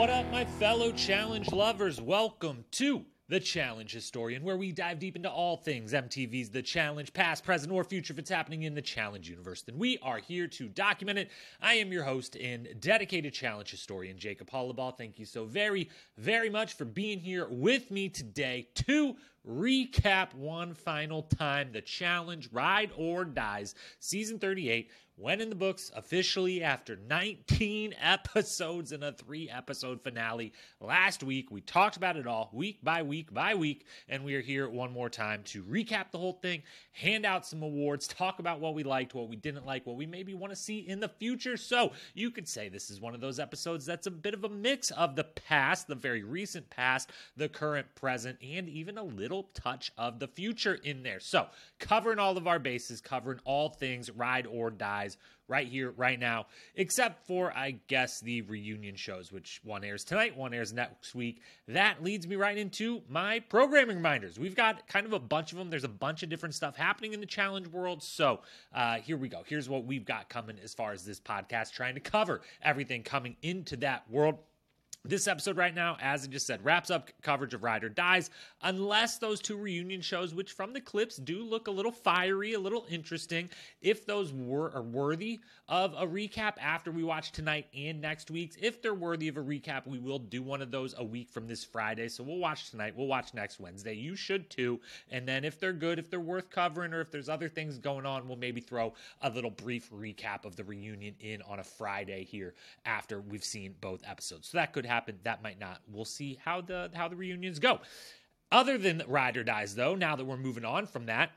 What up, my fellow challenge lovers? Welcome to the Challenge Historian, where we dive deep into all things MTV's The Challenge, past, present, or future if it's happening in the Challenge universe. Then we are here to document it. I am your host and dedicated Challenge Historian, Jacob Hollabaugh. Thank you so very, very much for being here with me today to recap one final time the Challenge Ride or Dies, season 38 went in the books officially after 19 episodes and a three episode finale last week. We talked about it all week by week by week, and we are here one more time to recap the whole thing, hand out some awards, talk about what we liked, what we didn't like, what we maybe want to see in the future. So you could say this is one of those episodes that's a bit of a mix of the past, the very recent past, the current present, and even a little touch of the future in there. So covering all of our bases, covering all things ride or dies right here, right now, except for, I guess, the reunion shows, which one airs tonight, one airs next week. That leads me right into my programming reminders. We've got kind of a bunch of them. There's a bunch of different stuff happening in the challenge world. So uh, here we go. Here's what we've got coming as far as this podcast, trying to cover everything coming into that world. This episode right now, as I just said, wraps up coverage of Ride or Dies, unless those two reunion shows, which from the clips do look a little fiery, a little interesting, if those were are worthy of a recap after we watch tonight and next week's. If they're worthy of a recap, we will do one of those a week from this Friday. So we'll watch tonight, we'll watch next Wednesday. You should too. And then if they're good, if they're worth covering, or if there's other things going on, we'll maybe throw a little brief recap of the reunion in on a Friday here after we've seen both episodes. So that could happen. That might not. We'll see how the how the reunions go. Other than Ride or Dies, though, now that we're moving on from that,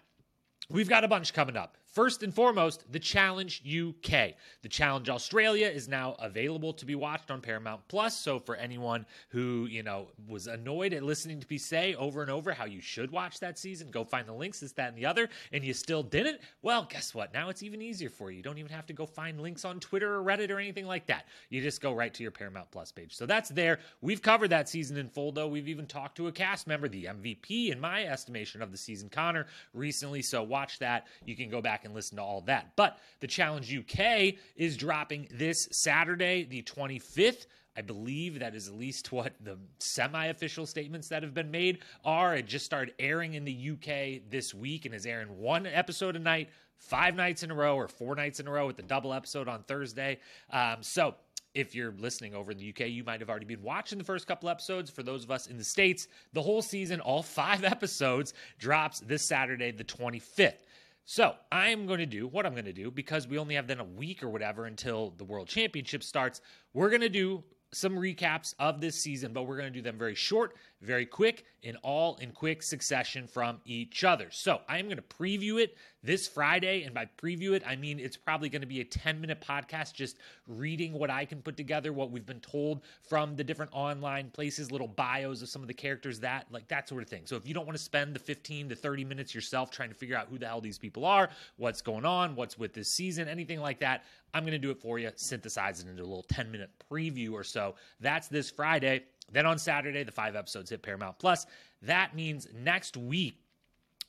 we've got a bunch coming up. First and foremost, the Challenge UK. The Challenge Australia is now available to be watched on Paramount Plus. So for anyone who, you know, was annoyed at listening to me say over and over how you should watch that season, go find the links, this, that, and the other, and you still didn't, well, guess what? Now it's even easier for you. You don't even have to go find links on Twitter or Reddit or anything like that. You just go right to your Paramount Plus page. So that's there. We've covered that season in full, though. We've even talked to a cast member, the MVP, in my estimation, of the season, Connor, recently. So watch that. You can go back and listen to all that. But the Challenge UK is dropping this Saturday, the 25th. I believe that is at least what the semi official statements that have been made are. It just started airing in the UK this week and is airing one episode a night, five nights in a row, or four nights in a row with the double episode on Thursday. Um, so if you're listening over in the UK, you might have already been watching the first couple episodes. For those of us in the States, the whole season, all five episodes, drops this Saturday, the 25th. So I'm going to do what I'm going to do because we only have then a week or whatever until the World Championship starts. We're going to do some recaps of this season, but we're going to do them very short, very quick, and all in quick succession from each other. So I am going to preview it this Friday. And by preview it, I mean it's probably going to be a 10 minute podcast just reading what I can put together, what we've been told from the different online places, little bios of some of the characters, that like that sort of thing. So if you don't want to spend the 15 to 30 minutes yourself trying to figure out who the hell these people are, what's going on, what's with this season, anything like that, I'm going to do it for you, synthesize it into a little 10 minute preview or so. That's this Friday. Then on Saturday, the five episodes hit Paramount Plus. That means next week,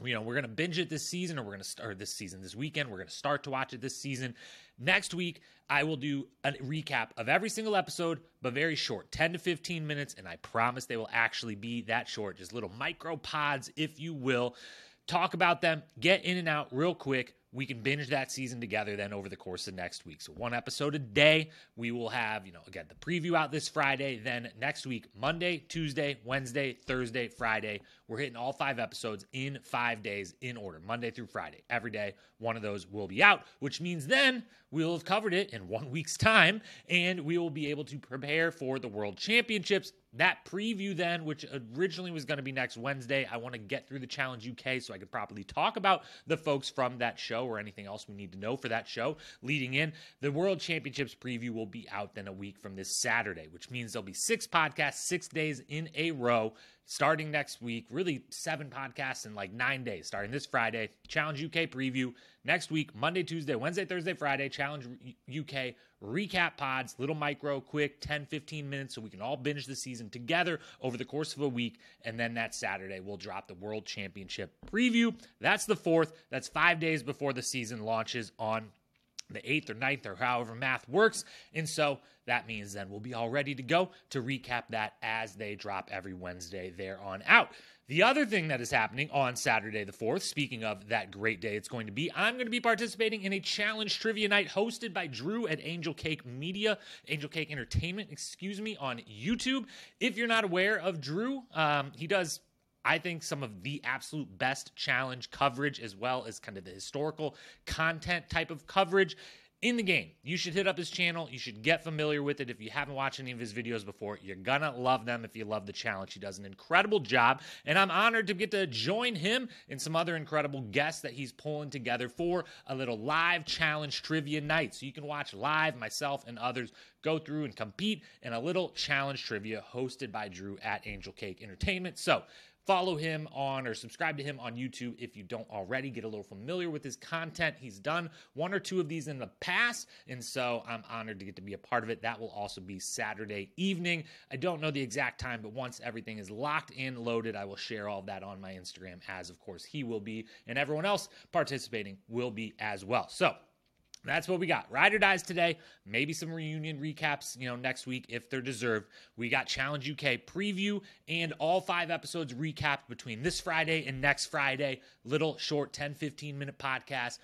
you know, we're going to binge it this season, or we're going to start this season, this weekend. We're going to start to watch it this season. Next week, I will do a recap of every single episode, but very short 10 to 15 minutes. And I promise they will actually be that short, just little micro pods, if you will. Talk about them, get in and out real quick we can binge that season together then over the course of next week. So one episode a day. We will have, you know, again, the preview out this Friday. Then next week, Monday, Tuesday, Wednesday, Thursday, Friday. We're hitting all five episodes in five days in order, Monday through Friday. Every day, one of those will be out, which means then we'll have covered it in one week's time and we will be able to prepare for the World Championships that preview then which originally was going to be next wednesday i want to get through the challenge uk so i could properly talk about the folks from that show or anything else we need to know for that show leading in the world championships preview will be out then a week from this saturday which means there'll be six podcasts six days in a row starting next week. Really, seven podcasts in like nine days, starting this Friday. Challenge UK preview next week, Monday, Tuesday, Wednesday, Thursday, Friday. Challenge UK recap pods, little micro, quick 10, 15 minutes so we can all binge the season together over the course of a week. And then that Saturday, we'll drop the World Championship preview. That's the fourth. That's five days before the season launches on the 8th or 9th or however math works. And so that means then we'll be all ready to go to recap that as they drop every Wednesday there on out. The other thing that is happening on Saturday the 4th, speaking of that great day it's going to be, I'm going to be participating in a challenge trivia night hosted by Drew at Angel Cake Media, Angel Cake Entertainment, excuse me, on YouTube. If you're not aware of Drew, um, he does I think some of the absolute best challenge coverage, as well as kind of the historical content type of coverage in the game. You should hit up his channel. You should get familiar with it. If you haven't watched any of his videos before, you're gonna love them if you love the challenge. He does an incredible job, and I'm honored to get to join him and some other incredible guests that he's pulling together for a little live challenge trivia night. So you can watch live myself and others go through and compete in a little challenge trivia hosted by Drew at Angel Cake Entertainment. So Follow him on or subscribe to him on YouTube if you don't already. Get a little familiar with his content. He's done one or two of these in the past, and so I'm honored to get to be a part of it. That will also be Saturday evening. I don't know the exact time, but once everything is locked and loaded, I will share all of that on my Instagram, as of course he will be, and everyone else participating will be as well. So, that's what we got. Ride or dies today. Maybe some reunion recaps, you know, next week if they're deserved. We got Challenge UK preview and all five episodes recapped between this Friday and next Friday. Little short 10, 15 minute podcast.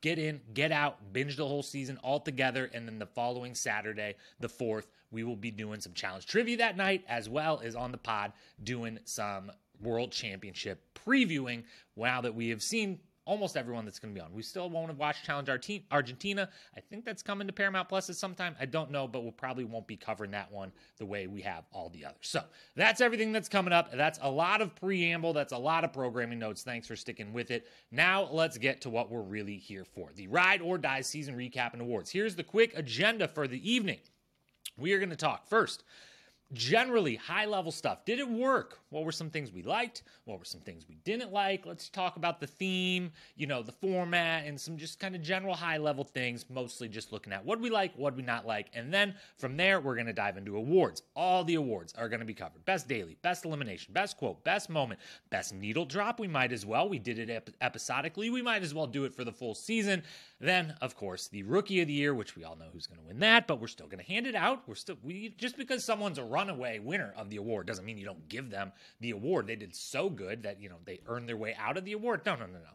Get in, get out, binge the whole season all together. And then the following Saturday, the 4th, we will be doing some challenge trivia that night, as well as on the pod doing some world championship previewing now that we have seen almost everyone that's going to be on. We still won't have watched Challenge Argentina. I think that's coming to Paramount Plus at some time. I don't know, but we probably won't be covering that one the way we have all the others. So that's everything that's coming up. That's a lot of preamble. That's a lot of programming notes. Thanks for sticking with it. Now let's get to what we're really here for the Ride or Die season recap and awards. Here's the quick agenda for the evening. We are going to talk first generally high level stuff. Did it work? What were some things we liked? What were some things we didn't like? Let's talk about the theme, you know, the format, and some just kind of general high level things, mostly just looking at what we like, what we not like. And then from there, we're going to dive into awards. All the awards are going to be covered best daily, best elimination, best quote, best moment, best needle drop. We might as well. We did it ep- episodically. We might as well do it for the full season. Then, of course, the rookie of the year, which we all know who's going to win that, but we're still going to hand it out. We're still, we just because someone's a runaway winner of the award doesn't mean you don't give them the award. They did so good that, you know, they earned their way out of the award. No, no, no, no.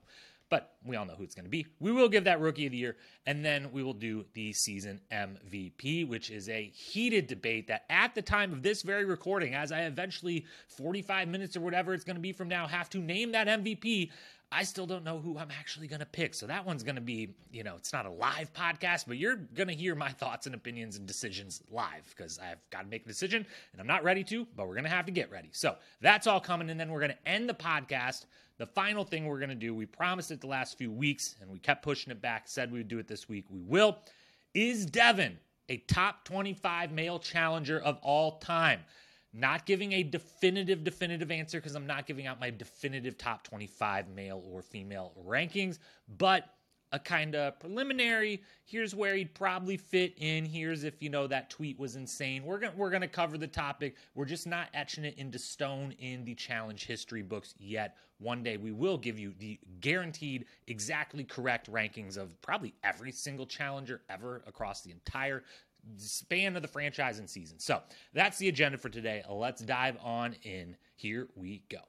But we all know who it's going to be. We will give that rookie of the year, and then we will do the season MVP, which is a heated debate that at the time of this very recording, as I eventually 45 minutes or whatever it's going to be from now, have to name that MVP. I still don't know who I'm actually going to pick. So that one's going to be, you know, it's not a live podcast, but you're going to hear my thoughts and opinions and decisions live because I've got to make a decision and I'm not ready to, but we're going to have to get ready. So that's all coming. And then we're going to end the podcast. The final thing we're going to do, we promised it the last few weeks and we kept pushing it back, said we would do it this week. We will. Is Devin a top 25 male challenger of all time? Not giving a definitive, definitive answer because I'm not giving out my definitive top 25 male or female rankings, but a kind of preliminary. Here's where he'd probably fit in. Here's if you know that tweet was insane. We're gonna we're gonna cover the topic. We're just not etching it into stone in the challenge history books yet. One day we will give you the guaranteed, exactly correct rankings of probably every single challenger ever across the entire span of the franchise and season. So that's the agenda for today. Let's dive on in. Here we go.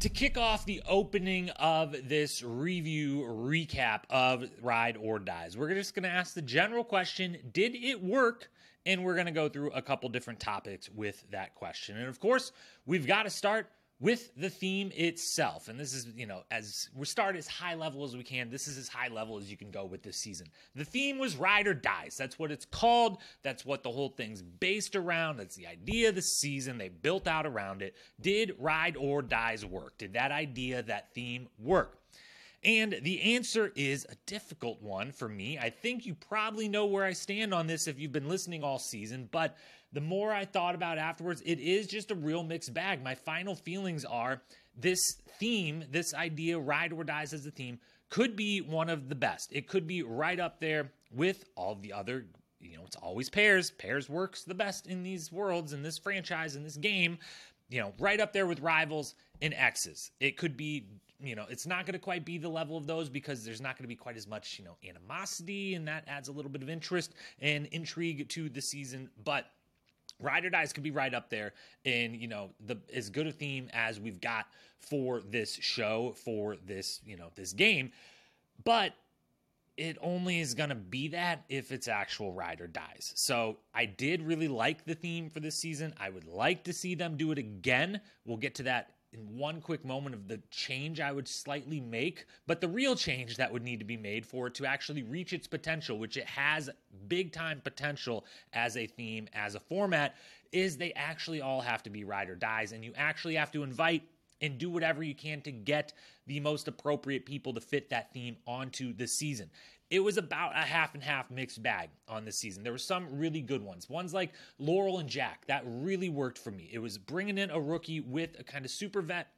To kick off the opening of this review recap of Ride or Dies, we're just going to ask the general question Did it work? And we're going to go through a couple different topics with that question. And of course, we've got to start with the theme itself. And this is, you know, as we start as high level as we can, this is as high level as you can go with this season. The theme was Ride or Dies. That's what it's called. That's what the whole thing's based around. That's the idea of the season. They built out around it. Did Ride or Dies work? Did that idea, that theme work? And the answer is a difficult one for me. I think you probably know where I stand on this if you've been listening all season, but the more I thought about afterwards, it is just a real mixed bag. My final feelings are this theme, this idea, ride or dies as a theme, could be one of the best. It could be right up there with all the other, you know, it's always pairs. Pairs works the best in these worlds, in this franchise, in this game, you know, right up there with rivals and X's. It could be you know, it's not going to quite be the level of those because there's not going to be quite as much, you know, animosity, and that adds a little bit of interest and intrigue to the season. But Ride or Dies could be right up there in, you know, the as good a theme as we've got for this show, for this, you know, this game. But it only is going to be that if it's actual ride or dies. So I did really like the theme for this season. I would like to see them do it again. We'll get to that in one quick moment of the change I would slightly make, but the real change that would need to be made for it to actually reach its potential, which it has big time potential as a theme, as a format, is they actually all have to be ride or dies, and you actually have to invite and do whatever you can to get the most appropriate people to fit that theme onto the season it was about a half and half mixed bag on this season. There were some really good ones. Ones like Laurel and Jack, that really worked for me. It was bringing in a rookie with a kind of super vet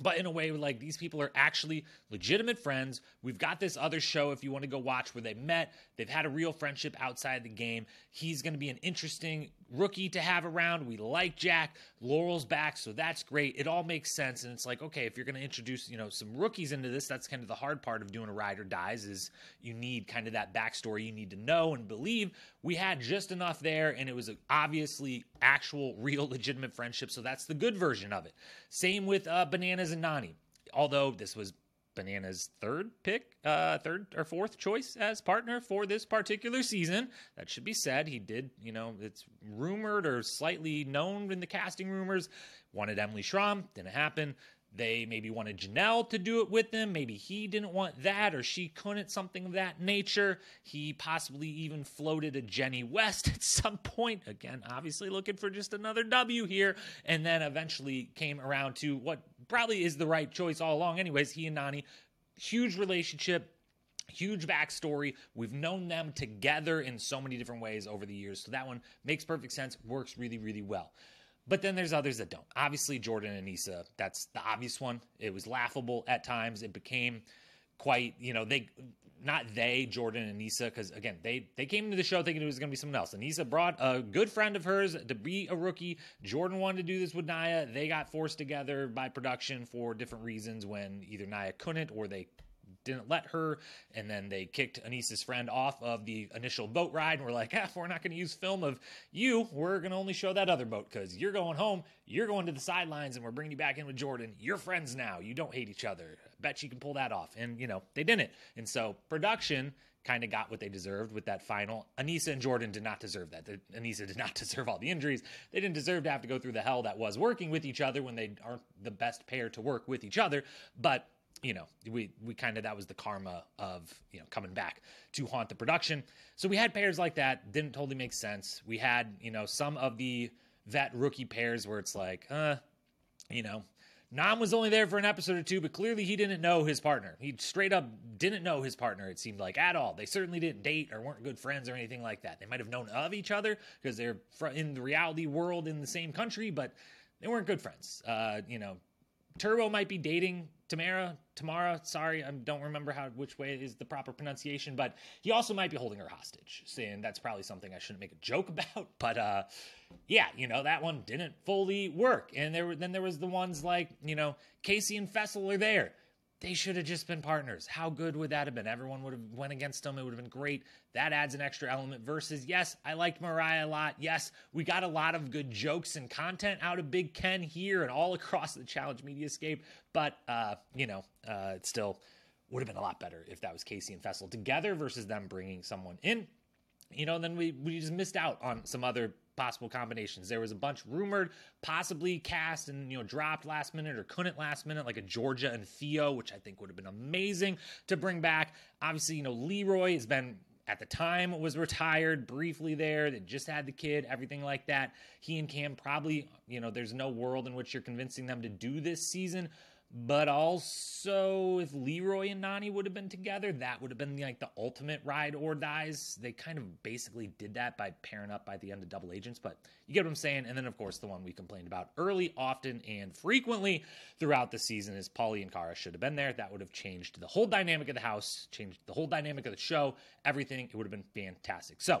but in a way like these people are actually legitimate friends we've got this other show if you want to go watch where they met they've had a real friendship outside the game he's going to be an interesting rookie to have around. We like Jack. Laurel's back, so that's great. It all makes sense. And it's like, okay, if you're going to introduce, you know, some rookies into this, that's kind of the hard part of doing a ride or dies is you need kind of that backstory you need to know and believe. We had just enough there, and it was obviously actual, real, legitimate friendship. So that's the good version of it. Same with uh, Bananas and Nany. Although this was Banana's third pick, uh, third or fourth choice as partner for this particular season. That should be said. He did, you know, it's rumored or slightly known in the casting rumors. Wanted Emily Schramm, didn't happen. They maybe wanted Janelle to do it with them. Maybe he didn't want that or she couldn't, something of that nature. He possibly even floated a Jenny West at some point. Again, obviously looking for just another W here. And then eventually came around to what probably is the right choice all along. Anyways, he and Nany, huge relationship. Huge backstory. We've known them together in so many different ways over the years. So that one makes perfect sense, works really, really well. But then there's others that don't. Obviously, Jordan and Aneesa, that's the obvious one. It was laughable at times. It became quite, you know, they not they, Jordan and Aneesa, because again, they they came into the show thinking it was going to be someone else. Aneesa brought a good friend of hers to be a rookie. Jordan wanted to do this with Nia. They got forced together by production for different reasons when either Nia couldn't or they didn't let her. And then they kicked Aneesa's friend off of the initial boat ride and were like, ah, we're not going to use film of you. We're going to only show that other boat because you're going home. You're going to the sidelines and we're bringing you back in with Jordan. You're friends now. You don't hate each other. Bet you can pull that off. And, you know, they didn't. And so production kind of got what they deserved with that final. Aneesa and Jordan did not deserve that. Aneesa did not deserve all the injuries. They didn't deserve to have to go through the hell that was working with each other when they aren't the best pair to work with each other. But you know, we we kind of that was the karma of you know coming back to haunt the production. So we had pairs like that, didn't totally make sense. We had you know some of the vet rookie pairs where it's like, uh, you know, Nam was only there for an episode or two, but clearly he didn't know his partner. He straight up didn't know his partner, it seemed like, at all. They certainly didn't date or weren't good friends or anything like that. They might have known of each other because they're in the reality world in the same country, but they weren't good friends. Uh, you know, Turbo might be dating Tamara, Tamara, sorry, I don't remember how which way is the proper pronunciation, but he also might be holding her hostage. Saying that's probably something I shouldn't make a joke about, but uh yeah, you know, that one didn't fully work. And there were then there was the ones like, you know, Kaycee and Fessel are there. They should have just been partners. How good would that have been? Everyone would have went against them. It would have been great. That adds an extra element. Versus, yes, I liked Mariah a lot. Yes, we got a lot of good jokes and content out of Big Ken here and all across the challenge media scape. But uh, you know, uh, it still would have been a lot better if that was Kaycee and Fessel together versus them bringing someone in. You know, then we we just missed out on some other possible combinations. There was a bunch rumored, possibly cast and you know dropped last minute or couldn't last minute, like a Georgia and Theo, which I think would have been amazing to bring back. Obviously, you know Leroy has been at the time was retired briefly there that just had the kid everything like that he and Kam probably you know there's no world in which you're convincing them to do this season but also, if Leroy and Nany would have been together, that would have been like the ultimate ride or dies. They kind of basically did that by pairing up by the end of Double Agents, but you get what I'm saying. And then, of course, the one we complained about early, often, and frequently throughout the season is Paulie and Cara should have been there. That would have changed the whole dynamic of the house, changed the whole dynamic of the show, everything. It would have been fantastic. So,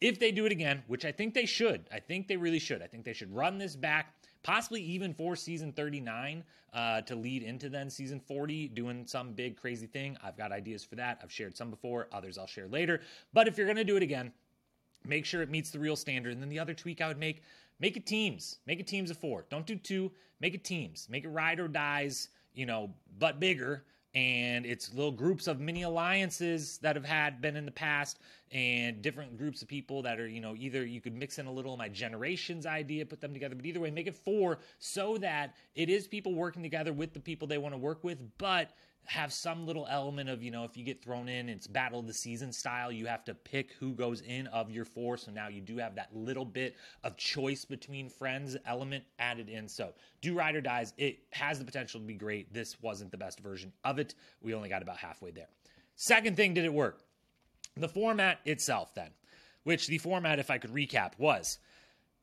if they do it again, which I think they should, I think they really should. I think they should run this back possibly even for season 39 uh, to lead into then season 40, doing some big crazy thing. I've got ideas for that. I've shared some before, others I'll share later. But if you're going to do it again, make sure it meets the real standard. And then the other tweak I would make make it teams, make it teams of four. Don't do two, make it teams, make it ride or dies, you know, but bigger and it's little groups of mini alliances that have had been in the past and different groups of people that are you know either you could mix in a little of my generations idea put them together but either way make it four so that it is people working together with the people they want to work with but have some little element of, you know, if you get thrown in, it's battle of the season style. You have to pick who goes in of your four. So now you do have that little bit of choice between friends element added in. So do ride or dies. It has the potential to be great. This wasn't the best version of it. We only got about halfway there. Second thing, did it work? The format itself, then, which the format, if I could recap, was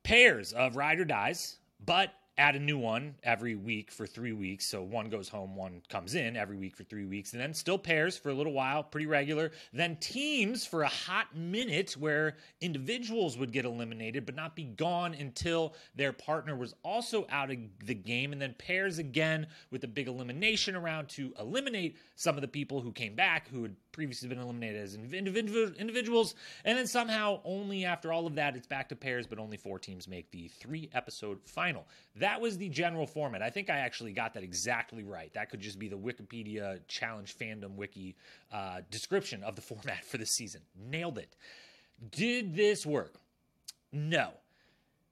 pairs of ride or dies, but add a new one every week for three weeks. So one goes home, one comes in every week for three weeks, and then still pairs for a little while, pretty regular. Then teams for a hot minute where individuals would get eliminated but not be gone until their partner was also out of the game. And then pairs again with a big elimination around to eliminate some of the people who came back who had previously been eliminated as individuals. And then somehow, only after all of that, it's back to pairs, but only four teams make the three episode final. That was the general format. I think I actually got that exactly right. That could just be the Wikipedia challenge fandom wiki uh, description of the format for the season. Nailed it. Did this work? No,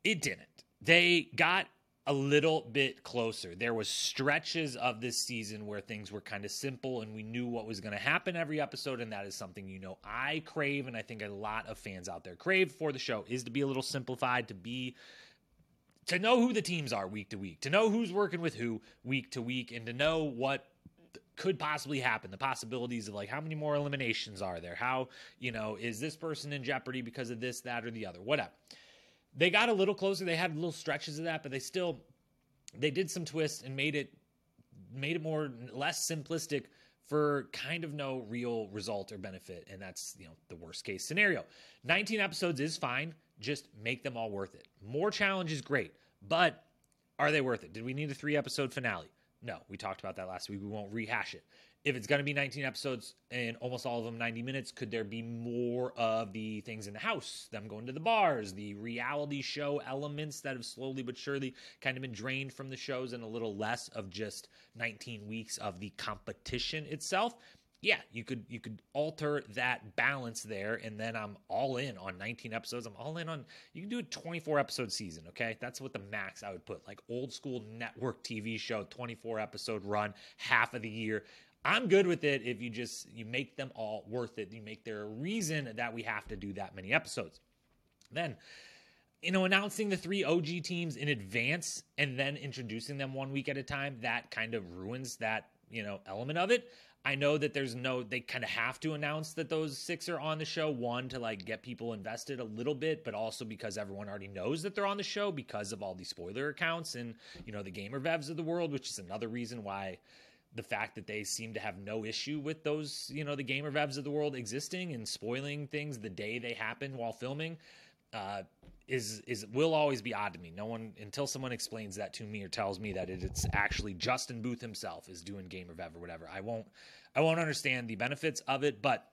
it didn't. They got a little bit closer. There was stretches of this season where things were kind of simple and we knew what was going to happen every episode and that is something you know I crave and I think a lot of fans out there crave for the show is to be a little simplified, to be to know who the teams are week to week, to know who's working with who week to week and to know what could possibly happen the possibilities of like how many more eliminations are there? How you know is this person in jeopardy because of this that or the other? Whatever. They got a little closer. They had little stretches of that, but they still they did some twists and made it made it more less simplistic for kind of no real result or benefit and that's you know the worst case scenario. 19 episodes is fine. Just make them all worth it more challenge is great but are they worth it? Did we need a three episode finale? No we talked about that last week. We won't rehash it. If it's going to be 19 episodes and almost all of them 90 minutes, could there be more of the things in the house, them going to the bars, the reality show elements that have slowly but surely kind of been drained from the shows and a little less of just 19 weeks of the competition itself? Yeah, you could you could alter that balance there, and then I'm all in on 19 episodes. I'm all in on you can do a 24 episode season. Okay, that's what the max I would put, like old school network TV show, 24 episode run, half of the year. I'm good with it if you just you make them all worth it. You make there a reason that we have to do that many episodes. Then, you know, announcing the three OG teams in advance and then introducing them one week at a time, that kind of ruins that, you know, element of it. I know that there's no, they kind of have to announce that those six are on the show. One, to like get people invested a little bit, but also because everyone already knows that they're on the show because of all these spoiler accounts and, you know, the gamer vevs of the world, which is another reason why the fact that they seem to have no issue with those, you know, the gamer vevs of the world existing and spoiling things the day they happen while filming, uh, is is will always be odd to me. No one until someone explains that to me or tells me that it, it's actually Justin Booth himself is doing Gamer Vev, whatever. I won't I won't understand the benefits of it, but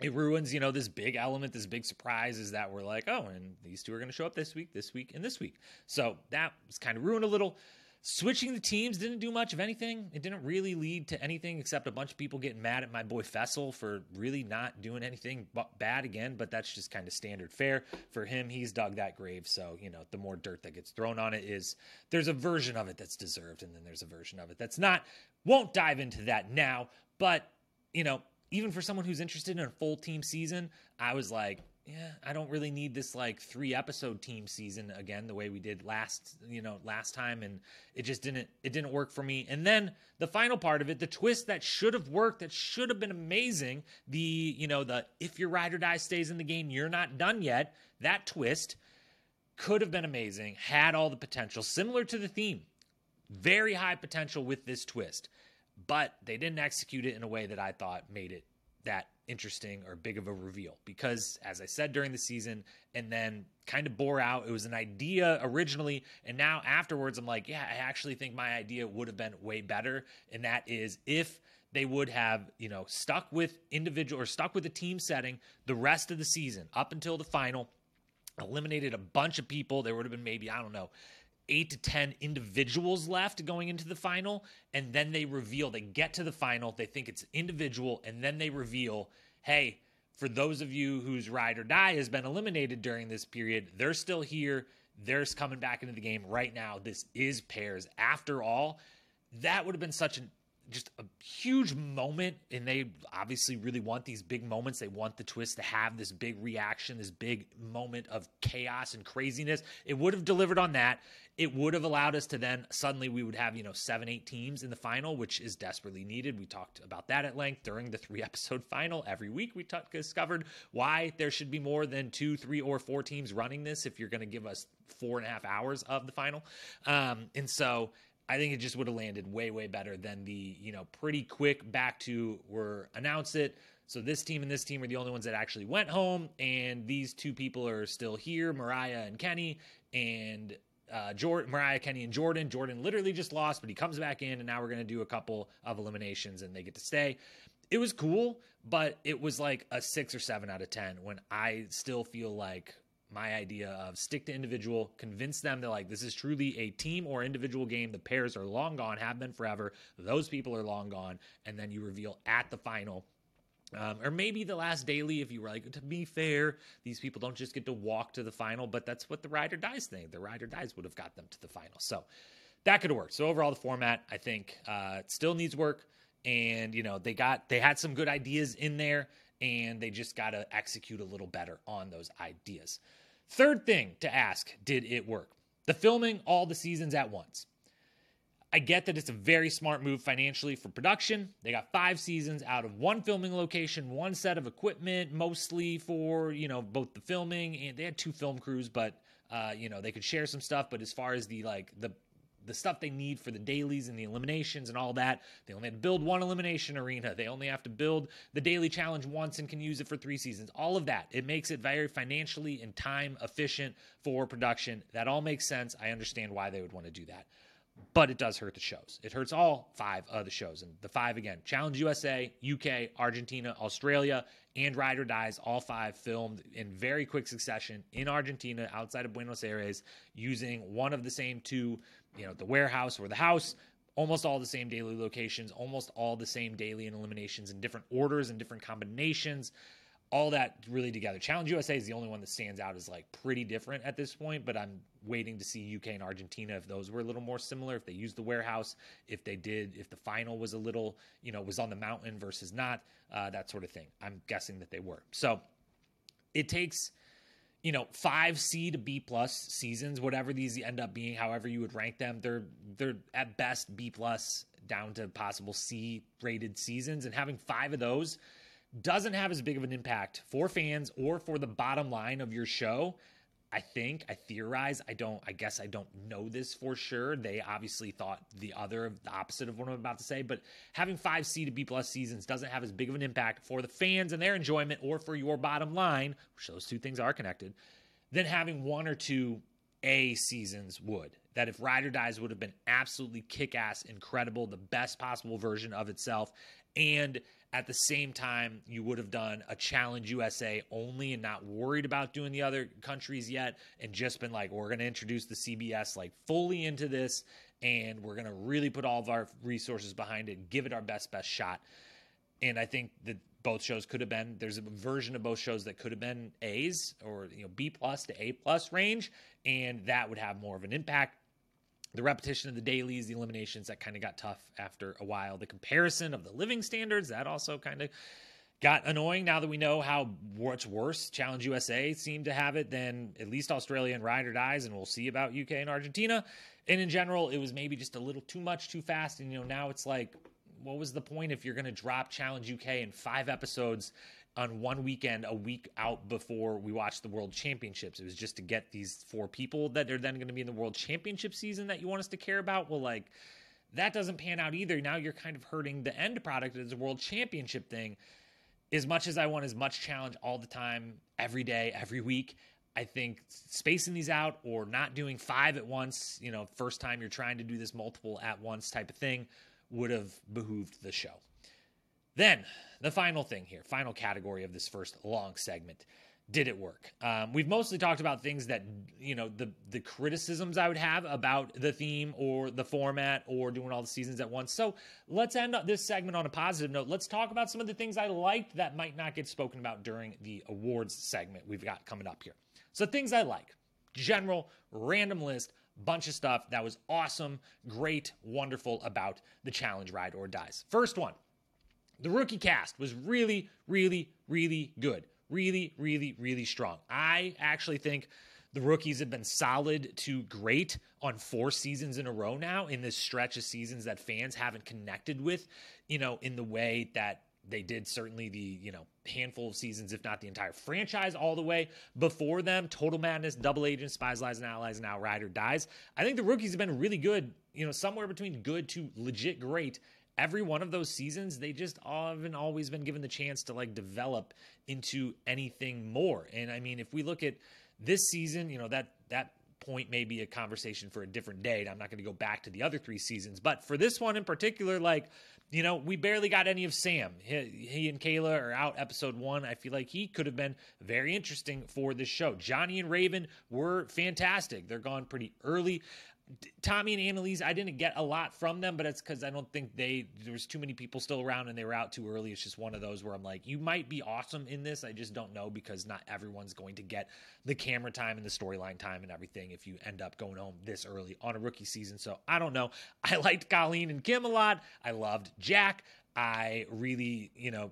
it ruins, you know, this big element, this big surprise is that we're like, oh, and these two are going to show up this week, this week, and this week. So that was kind of ruined a little. Switching the teams didn't do much of anything. It didn't really lead to anything except a bunch of people getting mad at my boy Fessel for really not doing anything bad again. But that's just kind of standard fare for him. He's dug that grave. So, you know, the more dirt that gets thrown on it is there's a version of it that's deserved, and then there's a version of it that's not. Won't dive into that now. But, you know, even for someone who's interested in a full team season, I was like, yeah, I don't really need this like three episode team season again the way we did last, you know, last time and it just didn't it didn't work for me. And then the final part of it, the twist that should have worked, that should have been amazing, the, you know, the if your ride or die stays in the game, you're not done yet, that twist could have been amazing, had all the potential similar to the theme. Very high potential with this twist, but they didn't execute it in a way that I thought made it that interesting or big of a reveal because, as I said during the season, and then kind of bore out. It was an idea originally, and now afterwards, I'm like, yeah, I actually think my idea would have been way better. And that is if they would have, you know, stuck with individual or stuck with the team setting the rest of the season up until the final, eliminated a bunch of people. There would have been maybe, I don't know, eight to 10 individuals left going into the final. And then they reveal, they get to the final, they think it's individual, and then they reveal, hey, for those of you whose ride or die has been eliminated during this period, they're still here. They're coming back into the game right now. This is pairs. After all, that would have been such an just a huge moment and they obviously really want these big moments. They want the twist to have this big reaction this big moment of chaos and craziness. It would have delivered on that. It would have allowed us to then suddenly we would have you know seven eight teams in the final which is desperately needed. We talked about that at length during the three episode final. Every week we t- discovered why there should be more than two three or four teams running this if you're going to give us four and a half hours of the final. Um, and so I think it just would have landed way, way better than the, you know, pretty quick back to we're announce it. So this team and this team are the only ones that actually went home, and these two people are still here, Mariah and Kenny, and uh, Jordan, Mariah, Kenny, and Jordan. Jordan literally just lost, but he comes back in, and now we're going to do a couple of eliminations, and they get to stay. It was cool, but it was like a six or seven out of ten. When I still feel like my idea of stick to individual, convince them that like this is truly a team or individual game. The pairs are long gone, have been forever. Those people are long gone, and then you reveal at the final. Um, or maybe the last daily, if you were like, to be fair, these people don't just get to walk to the final, but that's what the ride or dies thing. The ride or dies would have got them to the final. So that could have worked. So overall, the format, I think, uh, still needs work. And, you know, they got, they had some good ideas in there and they just got to execute a little better on those ideas. Third thing to ask did it work? The filming all the seasons at once. I get that it's a very smart move financially for production. They got five seasons out of one filming location, one set of equipment, mostly for you know both the filming and they had two film crews, but uh, you know they could share some stuff. But as far as the like the the stuff they need for the dailies and the eliminations and all that. They only have to build one elimination arena. They only have to build the daily challenge once and can use it for three seasons. All of that. It makes it very financially and time efficient for production. That all makes sense. I understand why they would want to do that. But it does hurt the shows. It hurts all five of the shows. And the five again Challenge USA, UK, Argentina, Australia, and Ride or Dies, all five filmed in very quick succession in Argentina, outside of Buenos Aires, using one of the same two you know, the warehouse or the house, almost all the same daily locations, almost all the same daily and eliminations in different orders and different combinations. All that really together. Challenge USA is the only one that stands out as like pretty different at this point, but I'm waiting to see UK and Argentina if those were a little more similar, if they used the warehouse, if they did, if the final was a little, you know, was on the mountain versus not, uh, that sort of thing. I'm guessing that they were. So it takes you know, five C to B plus seasons, whatever these end up being, however you would rank them, they're they're at best B plus down to possible C rated seasons, and having five of those doesn't have as big of an impact for fans or for the bottom line of your show I think, I theorize, I don't, I guess I don't know this for sure. They obviously thought the other, the opposite of what I'm about to say, but having five C to B plus seasons doesn't have as big of an impact for the fans and their enjoyment or for your bottom line, which those two things are connected, than having one or two A seasons would. That if Ride or Dies would have been absolutely kick ass, incredible, the best possible version of itself, and at the same time, you would have done a Challenge USA only and not worried about doing the other countries yet, and just been like, we're going to introduce the CBS like fully into this, and we're going to really put all of our resources behind it, give it our best, best shot. And I think that both shows could have been there's a version of both shows that could have been A's or you know B plus to A plus range, and that would have more of an impact the repetition of the dailies, the eliminations, that kind of got tough after a while. The comparison of the living standards, that also kind of got annoying now that we know how much worse Challenge USA seemed to have it than at least Australia and Ride or Dies, and we'll see about UK and Argentina. And in general, it was maybe just a little too much too fast. And, you know, now it's like, what was the point if you're going to drop Challenge UK in five episodes on one weekend a week out before we watch the World Championships. It was just to get these four people that are then going to be in the World Championship season that you want us to care about. Well, like that doesn't pan out either. Now you're kind of hurting the end product as a World Championship thing. as much as I want as much challenge all the time, every day, every week, I think spacing these out or not doing five at once, you know, first time you're trying to do this multiple at once type of thing would have behooved the show. Then, the final thing here, final category of this first long segment. Did it work? Um, we've mostly talked about things that you know the the criticisms I would have about the theme or the format or doing all the seasons at once. So let's end up this segment on a positive note. Let's talk about some of the things I liked that might not get spoken about during the awards segment we've got coming up here. So things I like, general random list bunch of stuff that was awesome, great, wonderful about the challenge ride or dies. First one, the rookie cast was really, really, really good. Really, really, really strong. I actually think the rookies have been solid to great on four seasons in a row now in this stretch of seasons that fans haven't connected with, you know, in the way that they did certainly the you know handful of seasons if not the entire franchise all the way before them total madness double agent spies lies and allies and outrider dies i think the rookies have been really good you know somewhere between good to legit great every one of those seasons they just haven't always been given the chance to like develop into anything more and i mean if we look at this season you know that that point may be a conversation for a different day. I'm not going to go back to the other three seasons, but for this one in particular, like you know, we barely got any of Sam. He, he, and Kayla are out episode one. I feel like he could have been very interesting for this show. Johnny and Raven were fantastic. They're gone pretty early. Tommy and Annalise, I didn't get a lot from them, but it's because I don't think they there was too many people still around and they were out too early. It's just one of those where I'm like, you might be awesome in this. I just don't know because not everyone's going to get the camera time and the storyline time and everything if you end up going home this early on a rookie season. So I don't know. I liked Colleen and Kim a lot. I loved Jack. I really, you know,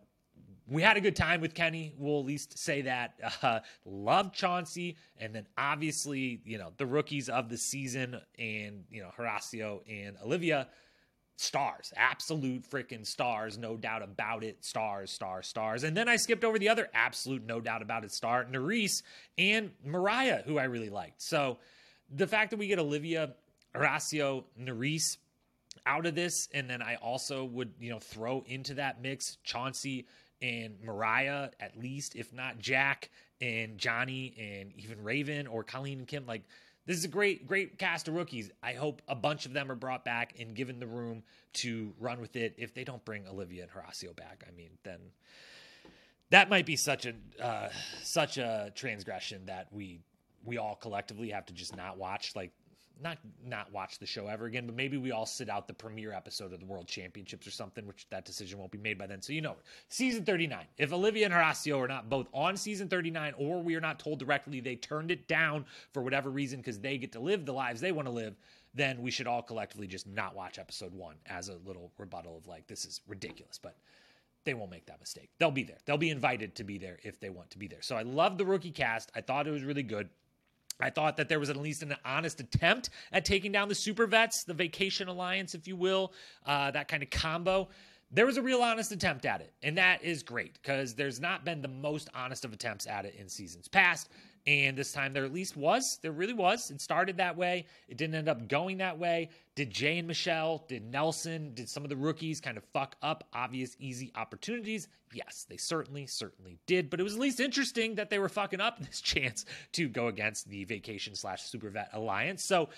we had a good time with Kenny. We'll at least say that. Uh, loved Chauncey, and then obviously, you know, the rookies of the season, and you know, Horacio and Olivia, stars, absolute freaking stars, no doubt about it. Stars, stars, stars. And then I skipped over the other absolute, no doubt about it, star, Nurys and Mariah, who I really liked. So the fact that we get Olivia, Horacio, Nurys out of this, and then I also would, you know, throw into that mix Chauncey and Mariah, at least, if not Jack and Johnny and even Raven or Colleen and Kim. Like, this is a great, great cast of rookies. I hope a bunch of them are brought back and given the room to run with it. If they don't bring Olivia and Horacio back, I mean, then that might be such a uh, such a transgression that we we all collectively have to just not watch. Like not not watch the show ever again, but maybe we all sit out the premiere episode of the World Championships or something, which that decision won't be made by then. So you know, season 39. If Olivia and Horacio are not both on season 39, or we are not told directly they turned it down for whatever reason because they get to live the lives they want to live, then we should all collectively just not watch episode one as a little rebuttal of like this is ridiculous. But they won't make that mistake. They'll be there. They'll be invited to be there if they want to be there. So I love the rookie cast. I thought it was really good. I thought that there was at least an honest attempt at taking down the super vets, the vacation alliance, if you will, uh, that kind of combo. There was a real honest attempt at it, and that is great because there's not been the most honest of attempts at it in seasons past. And this time there at least was. There really was. It started that way. It didn't end up going that way. Did Jay and Michele, did Nelson, did some of the rookies kind of fuck up obvious, easy opportunities? Yes, they certainly, certainly did. But it was at least interesting that they were fucking up this chance to go against the vacation slash super vet alliance. So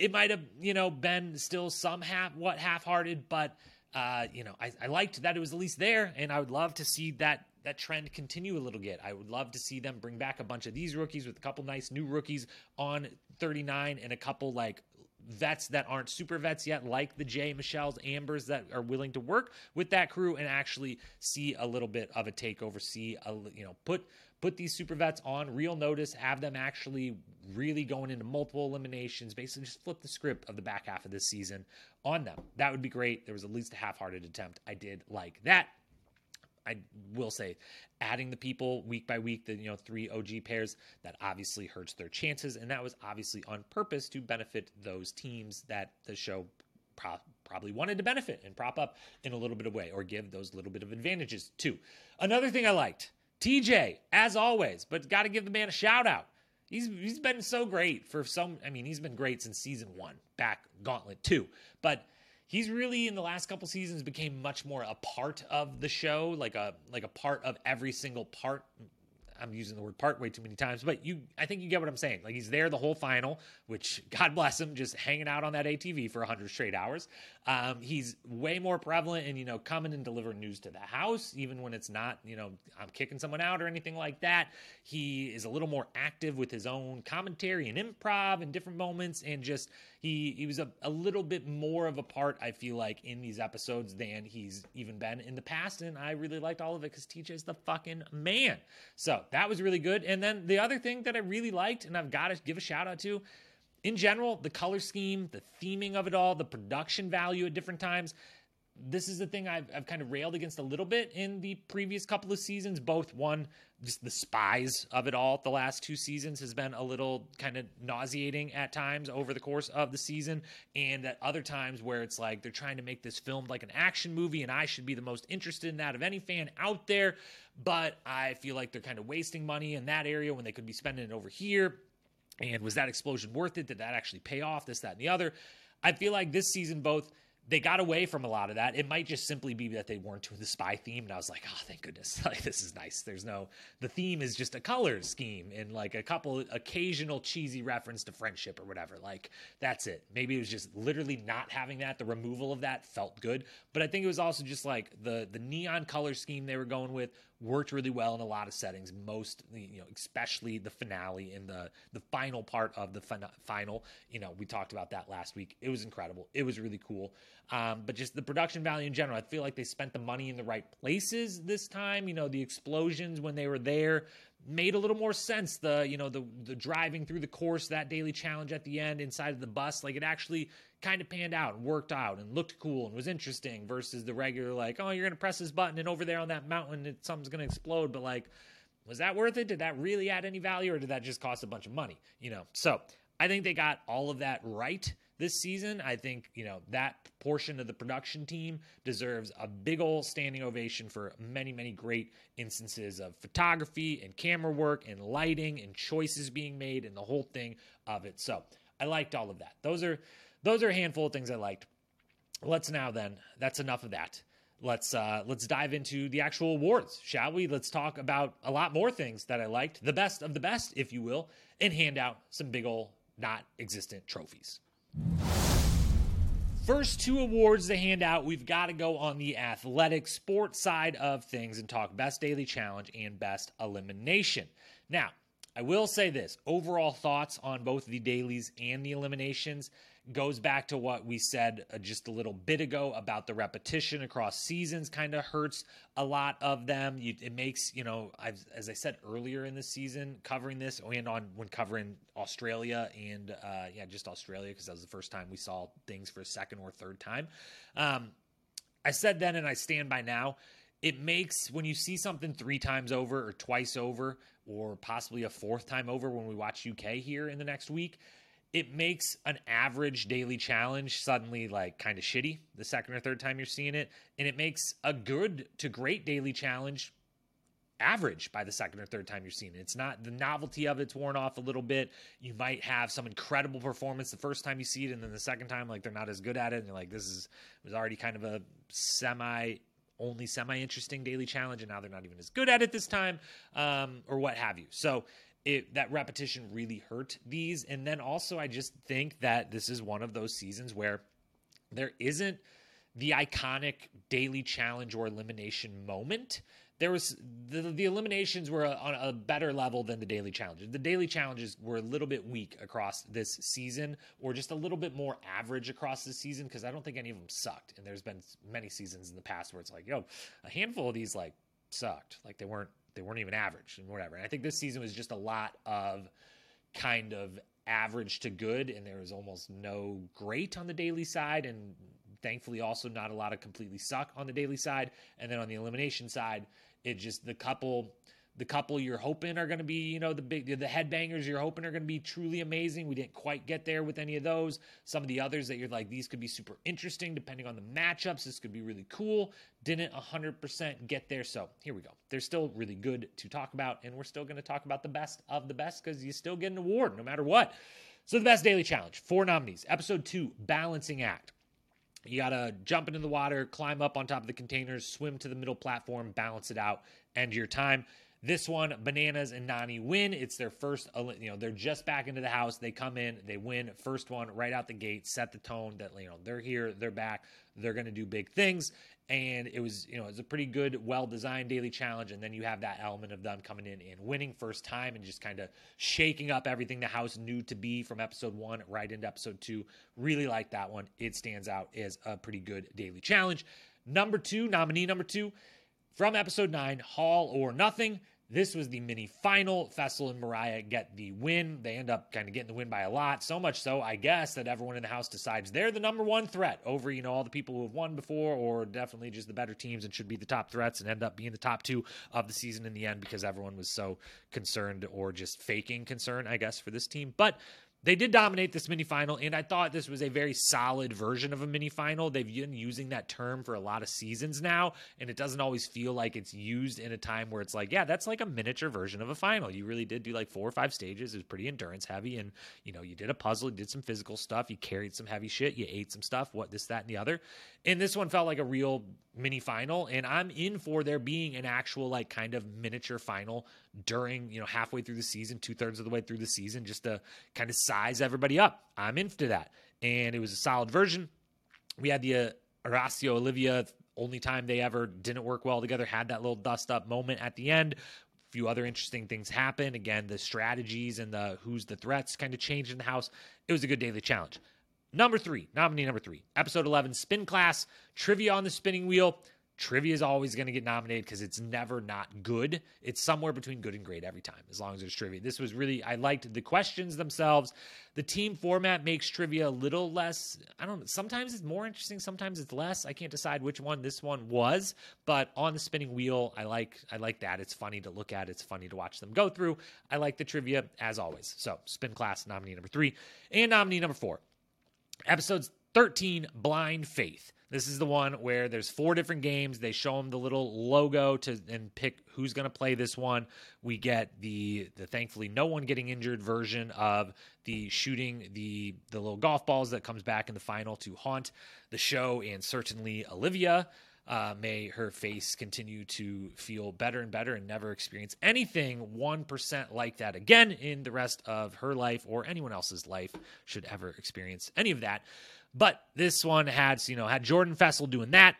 it might have, you know, been still some half what half hearted, but uh, you know, I, I liked that it was at least there, and I would love to see that that trend continue a little bit. I would love to see them bring back a bunch of these rookies with a couple nice new rookies on 39 and a couple like vets that aren't super vets yet, like the Jay, Michele's, Ambers that are willing to work with that crew and actually see a little bit of a takeover. See a you know put put these super vets on real notice, have them actually really going into multiple eliminations. Basically, just flip the script of the back half of this season on them. That would be great. There was at least a half-hearted attempt. I did like that. I will say, adding the people week by week, the you know three OG pairs, that obviously hurts their chances, and that was obviously on purpose to benefit those teams that the show pro- probably wanted to benefit and prop up in a little bit of way, or give those little bit of advantages too. Another thing I liked, TJ, as always, but got to give the man a shout out. He's he's been so great for some. I mean, he's been great since season one, back Gauntlet two, but he's really in the last couple seasons became much more a part of the show, like a like a part of every single part I'm using the word part way too many times, but you, I think you get what I'm saying. Like he's there the whole final, which God bless him, just hanging out on that ATV for 100 straight hours. Um, he's way more prevalent and, you know, coming and delivering news to the house, even when it's not, you know, I'm kicking someone out or anything like that. He is a little more active with his own commentary and improv in different moments. And just, he, he was a, a little bit more of a part, I feel like, in these episodes than he's even been in the past. And I really liked all of it because TJ's the fucking man. So that was really good. And then the other thing that I really liked, and I've got to give a shout out to, in general, the color scheme, the theming of it all, the production value at different times. This is the thing I've, I've kind of railed against a little bit in the previous couple of seasons. Both one, just the spies of it all, the last two seasons has been a little kind of nauseating at times over the course of the season. And at other times where it's like they're trying to make this film like an action movie, and I should be the most interested in that of any fan out there. But I feel like they're kind of wasting money in that area when they could be spending it over here and was that explosion worth it? Did that actually pay off? This, that, and the other. I feel like this season, both they got away from a lot of that. It might just simply be that they weren't doing the spy theme, and I was like, oh, thank goodness, like this is nice. There's no the theme is just a color scheme and like a couple occasional cheesy reference to friendship or whatever. Like that's it. Maybe it was just literally not having that. The removal of that felt good, but I think it was also just like the the neon color scheme they were going with worked really well in a lot of settings. Most, you know, especially the finale and the the final part of the fin- final. You know, we talked about that last week. It was incredible. It was really cool. Um, but just the production value in general, I feel like they spent the money in the right places this time. You know, the explosions when they were there made a little more sense the you know the the driving through the course that daily challenge at the end inside of the bus like it actually kind of panned out and worked out and looked cool and was interesting versus the regular like oh you're gonna press this button and over there on that mountain it, something's gonna explode but like was that worth it? Did that really add any value or did that just cost a bunch of money you know? So i think they got all of that right this season. I think, you know, that portion of the production team deserves a big old standing ovation for many, many great instances of photography and camera work and lighting and choices being made and the whole thing of it. So I liked all of that. Those are those are a handful of things I liked. Let's now then, that's enough of that. Let's uh, let's dive into the actual awards, shall we? Let's talk about a lot more things that I liked, the best of the best, if you will, and hand out some big old not existent trophies. First two awards to hand out, we've got to go on the athletic sports side of things and talk best daily challenge and best elimination. Now, I will say this overall thoughts on both the dailies and the eliminations goes back to what we said uh, just a little bit ago about the repetition across seasons kind of hurts a lot of them. You, it makes you know I've, as i said earlier in the season covering this and on when covering australia and uh, yeah just australia because that was the first time we saw things for a second or third time. Um, i said then and i stand by now it makes when you see something three times over or twice over or possibly a fourth time over when we watch uk here in the next week it makes an average daily challenge suddenly like kind of shitty the second or third time you're seeing it and it makes a good to great daily challenge average by the second or third time you're seeing it. It's not the novelty of it's worn off a little bit. You might have some incredible performance the first time you see it, and then the second time, like they're not as good at it, and you're like, this is was already kind of a semi only semi interesting daily challenge, and now they're not even as good at it this time, um, or what have you. So it, that repetition really hurt these. And then also, I just think that this is one of those seasons where there isn't the iconic daily challenge or elimination moment. There was the, the eliminations were on a better level than the daily challenges. The daily challenges were a little bit weak across this season, or just a little bit more average across the season because I don't think any of them sucked. And there's been many seasons in the past where it's like, yo, a handful of these like sucked, like they weren't they weren't even average and whatever. And I think this season was just a lot of kind of average to good, and there was almost no great on the daily side, and thankfully also not a lot of completely suck on the daily side. And then on the elimination side, it just the couple the couple you're hoping are going to be, you know, the big the headbangers you're hoping are going to be truly amazing. We didn't quite get there with any of those. Some of the others that you're like these could be super interesting depending on the matchups. This could be really cool. Didn't 100% get there. So, here we go. They're still really good to talk about and we're still going to talk about the best of the best cuz you still get an award no matter what. So, the best daily challenge, four nominees. Episode 2, Balancing Act. You got to jump into the water, climb up on top of the containers, swim to the middle platform, balance it out, end your time. This one, Bananas and Nany win. It's their first, uh, you know, they're just back into the house. They come in, they win. First one right out the gate, set the tone that, you know, they're here, they're back, they're going to do big things. And it was, you know, it was a pretty good, well designed daily challenge. And then you have that element of them coming in and winning first time and just kind of shaking up everything the house knew to be from episode one right into episode two. Really like that one. It stands out as a pretty good daily challenge. Number two, nominee number two from episode nine, Hall or Nothing. This was the mini final. Fessy and Mariah get the win. They end up kind of getting the win by a lot. So much so, I guess, that everyone in the house decides they're the number one threat over, you know, all the people who have won before or definitely just the better teams and should be the top threats and end up being the top two of the season in the end because everyone was so concerned or just faking concern, I guess, for this team. But they did dominate this mini final, and I thought this was a very solid version of a mini final. They've been using that term for a lot of seasons now, and it doesn't always feel like it's used in a time where it's like, yeah, that's like a miniature version of a final. You really did do like four or five stages. It was pretty endurance heavy, and you know, you did a puzzle, you did some physical stuff, you carried some heavy shit, you ate some stuff, what this, that, and the other. And this one felt like a real mini final, and I'm in for there being an actual like kind of miniature final during you know halfway through the season, two thirds of the way through the season, just to kind of size everybody up. I'm into that, and it was a solid version. We had the uh, Horacio Olivia only time they ever didn't work well together had that little dust up moment at the end A few other interesting things happen. Again, the strategies and the who's the threats kind of changed in the house. It was a good daily challenge. Number three, nominee number three, episode 11, spin class, trivia on the spinning wheel. Trivia is always going to get nominated because it's never not good. It's somewhere between good and great every time, as long as there's trivia. This was really, I liked the questions themselves. The team format makes trivia a little less, I don't know, sometimes it's more interesting, sometimes it's less. I can't decide which one this one was, but on the spinning wheel, I like, I like that. It's funny to look at, it's funny to watch them go through. I like the trivia as always. So, spin class, nominee number three, and nominee number four. Episodes 13, Blind Faith. This is the one where there's four different games. They show them the little logo to and pick who's going to play this one. We get the the thankfully no one getting injured version of the shooting the the little golf balls that comes back in the final to haunt the show and certainly Olivia. Uh, may her face continue to feel better and better and never experience anything 1% like that again in the rest of her life or anyone else's life should ever experience any of that. But this one had, you know, had Jordan Fessy doing that.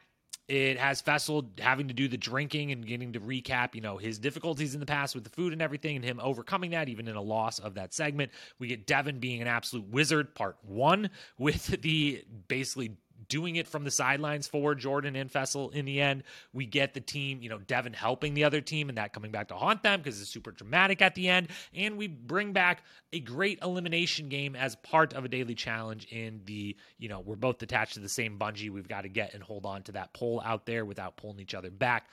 It has Fessy having to do the drinking and getting to recap, you know, his difficulties in the past with the food and everything, and him overcoming that, even in a loss of that segment. We get Devin being an absolute wizard, part one, with the basically doing it from the sidelines for Jordan and Fessy in the end. We get the team, you know, Devin helping the other team and that coming back to haunt them because it's super dramatic at the end. And we bring back a great elimination game as part of a daily challenge in the, you know, we're both attached to the same bungee. We've got to get and hold on to that pole out there without pulling each other back.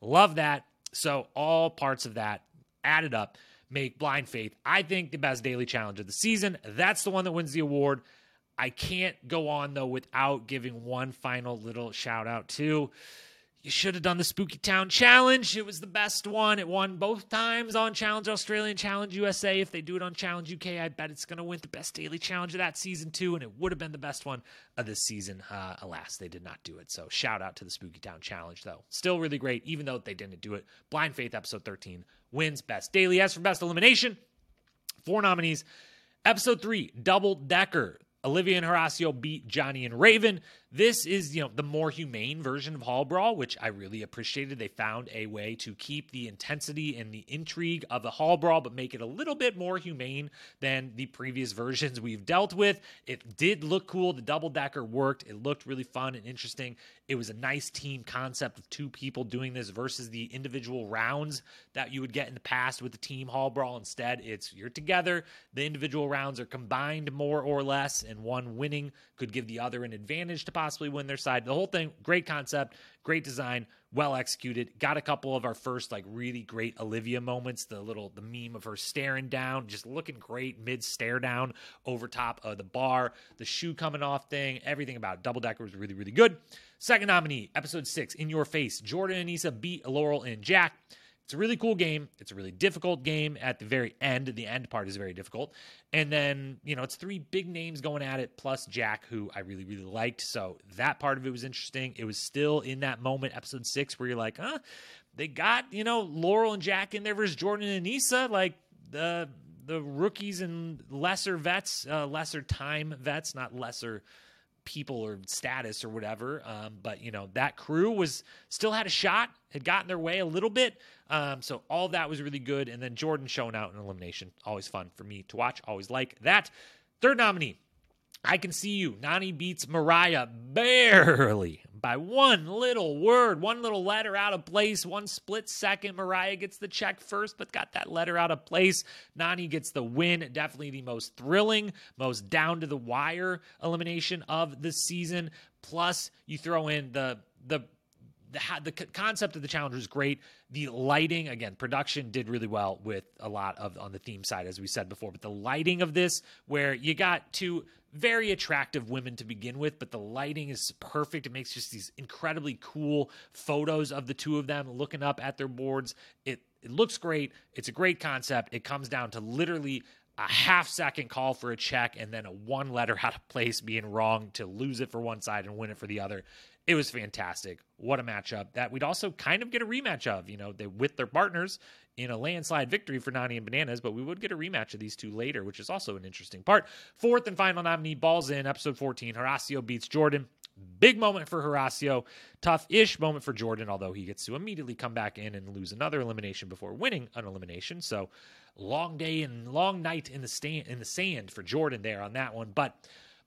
Love that. So all parts of that added up make Blind Faith, I think, the best daily challenge of the season. That's the one that wins the award. I can't go on though without giving one final little shout out to. You should have done the Spooky Town Challenge. It was the best one. It won both times on Challenge Australia and Challenge USA. If they do it on Challenge UK, I bet it's going to win the best daily challenge of that season too, and it would have been the best one of this season. Uh, alas, they did not do it. So shout out to the Spooky Town Challenge though. Still really great, even though they didn't do it. Blind Faith episode 13 wins best daily. As for best elimination, four nominees. Episode three, Double Decker. Olivia and Horacio beat Johnny and Raven. This is, you know, the more humane version of Hall Brawl, which I really appreciated. They found a way to keep the intensity and the intrigue of the Hall Brawl, but make it a little bit more humane than the previous versions we've dealt with. It did look cool. The double decker worked. It looked really fun and interesting. It was a nice team concept of two people doing this versus the individual rounds that you would get in the past with the team Hall Brawl. Instead, it's you're together. The individual rounds are combined more or less, and one winning could give the other an advantage to possibly win their side. The whole thing, great concept, great design, well executed. Got a couple of our first like really great Olivia moments. The little the meme of her staring down, just looking great mid stare down over top of the bar. The shoe coming off thing, everything about Double Decker was really really good. Second nominee, episode six, In Your Face. Jordan and Issa beat Laurel and Jack. It's a really cool game. It's a really difficult game at the very end. The end part is very difficult. And then, you know, it's three big names going at it, plus Jack, who I really, really liked. So that part of it was interesting. It was still in that moment, episode six, where you're like, huh, they got, you know, Laurel and Jack in there versus Jordan and Aneesa. Like the the rookies and lesser vets, uh, lesser time vets, not lesser people or status or whatever. Um, but you know that crew was still had a shot, had gotten their way a little bit. Um, so all that was really good. And then Jordan showing out in elimination, always fun for me to watch. Always like that. Third nominee, I can see you. Nany beats Mariah barely by one little word, one little letter out of place, one split second. Mariah gets the check first, but got that letter out of place. Nany gets the win. Definitely the most thrilling, most down to the wire elimination of the season. Plus, you throw in the the the, the concept of the challenge was great. The lighting, again, production did really well with a lot of on the theme side, as we said before. But the lighting of this, where you got two very attractive women to begin with, but the lighting is perfect. It makes just these incredibly cool photos of the two of them looking up at their boards. It it looks great. It's a great concept. It comes down to literally a half second call for a check and then a one letter out of place being wrong to lose it for one side and win it for the other. It was fantastic. What a matchup that we'd also kind of get a rematch of, you know, they with their partners in a landslide victory for Nany and Bananas, but we would get a rematch of these two later, which is also an interesting part. Fourth and final nominee, Balls In, episode 14. Horacio beats Jordan. Big moment for Horacio. Tough ish moment for Jordan, although he gets to immediately come back in and lose another elimination before winning an elimination. So long day and long night in the stand in the sand for Jordan there on that one. But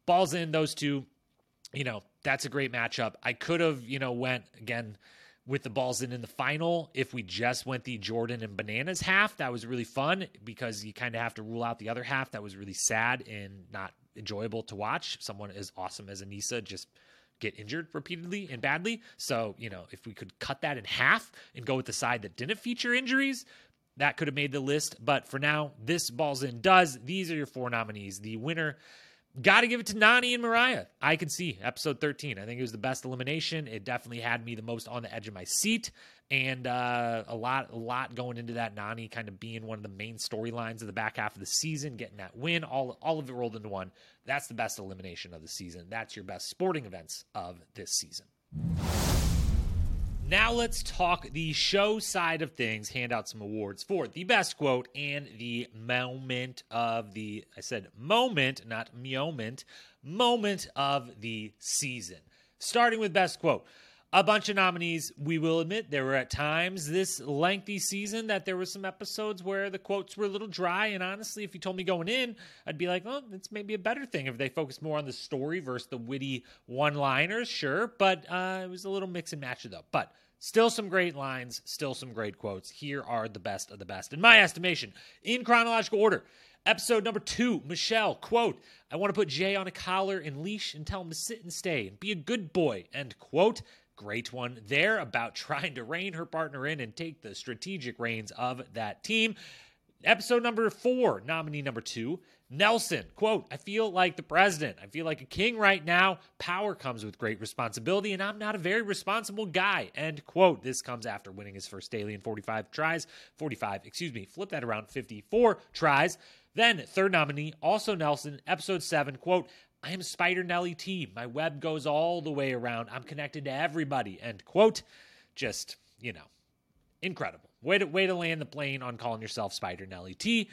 balls in those two, you know, that's a great matchup. I could have, you know, went again with the balls in in the final. If we just went the Jordan and Bananas half, that was really fun because you kind of have to rule out the other half. That was really sad and not enjoyable to watch. Someone as awesome as Aneesa just get injured repeatedly and badly. So, you know, if we could cut that in half and go with the side that didn't feature injuries, that could have made the list. But for now, this balls in does. These are your four nominees. The winner Got to give it to Nany and Mariah. I can see episode 13. I think it was the best elimination. It definitely had me the most on the edge of my seat, and uh, a lot, a lot going into that. Nany kind of being one of the main storylines of the back half of the season, getting that win, all, all of it rolled into one. That's the best elimination of the season. That's your best sporting events of this season. Now let's talk the show side of things, hand out some awards for the best quote and the moment of the, I said moment, not moment, moment of the season. Starting with best quote. A bunch of nominees. We will admit there were at times this lengthy season that there were some episodes where the quotes were a little dry. And honestly, if you told me going in, I'd be like, oh, it's maybe a better thing if they focus more on the story versus the witty one liners, sure. But uh, it was a little mix and match though. But Still some great lines, still some great quotes. Here are the best of the best, in my estimation, in chronological order. Episode number two, Michele, quote, I want to put Jay on a collar and leash and tell him to sit and stay and be a good boy, end quote. Great one there about trying to rein her partner in and take the strategic reins of that team. Episode number four, nominee number two, Nelson, quote, I feel like the president. I feel like a king right now. Power comes with great responsibility, and I'm not a very responsible guy. End quote. This comes after winning his first daily in 45 tries. 45, excuse me, flip that around, 54 tries. Then, third nominee, also Nelson, episode 7, quote, I am Spider Nelly T. My web goes all the way around. I'm connected to everybody. End quote. Just, you know, incredible. Way to, way to land the plane on calling yourself Spider Nelly T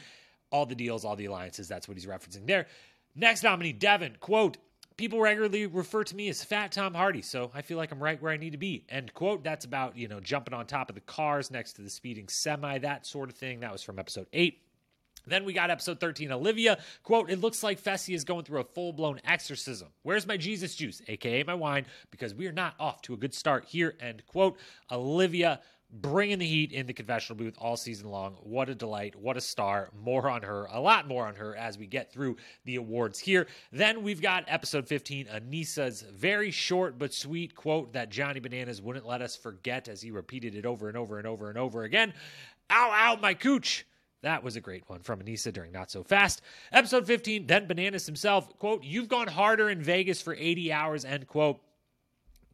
all the deals, all the alliances. That's what he's referencing there. Next nominee, Devin, quote, people regularly refer to me as fat Tom Hardy, so I feel like I'm right where I need to be. End quote. That's about, you know, jumping on top of the cars next to the speeding semi, that sort of thing. That was from episode eight. Then we got episode 13, Olivia. Quote, it looks like Fessy is going through a full blown exorcism. Where's my Jesus juice, aka my wine? Because we are not off to a good start here. End quote. Olivia bringing the heat in the confessional booth all season long. What a delight. What a star. More on her, a lot more on her as we get through the awards here. Then we've got episode 15, Aneesa's very short but sweet quote that Johnny Bananas wouldn't let us forget as he repeated it over and over and over and over again. Ow, ow, my cooch. That was a great one from Aneesa during Not So Fast. Episode 15, then Bananas himself, quote, You've gone harder in Vegas for 80 hours, end quote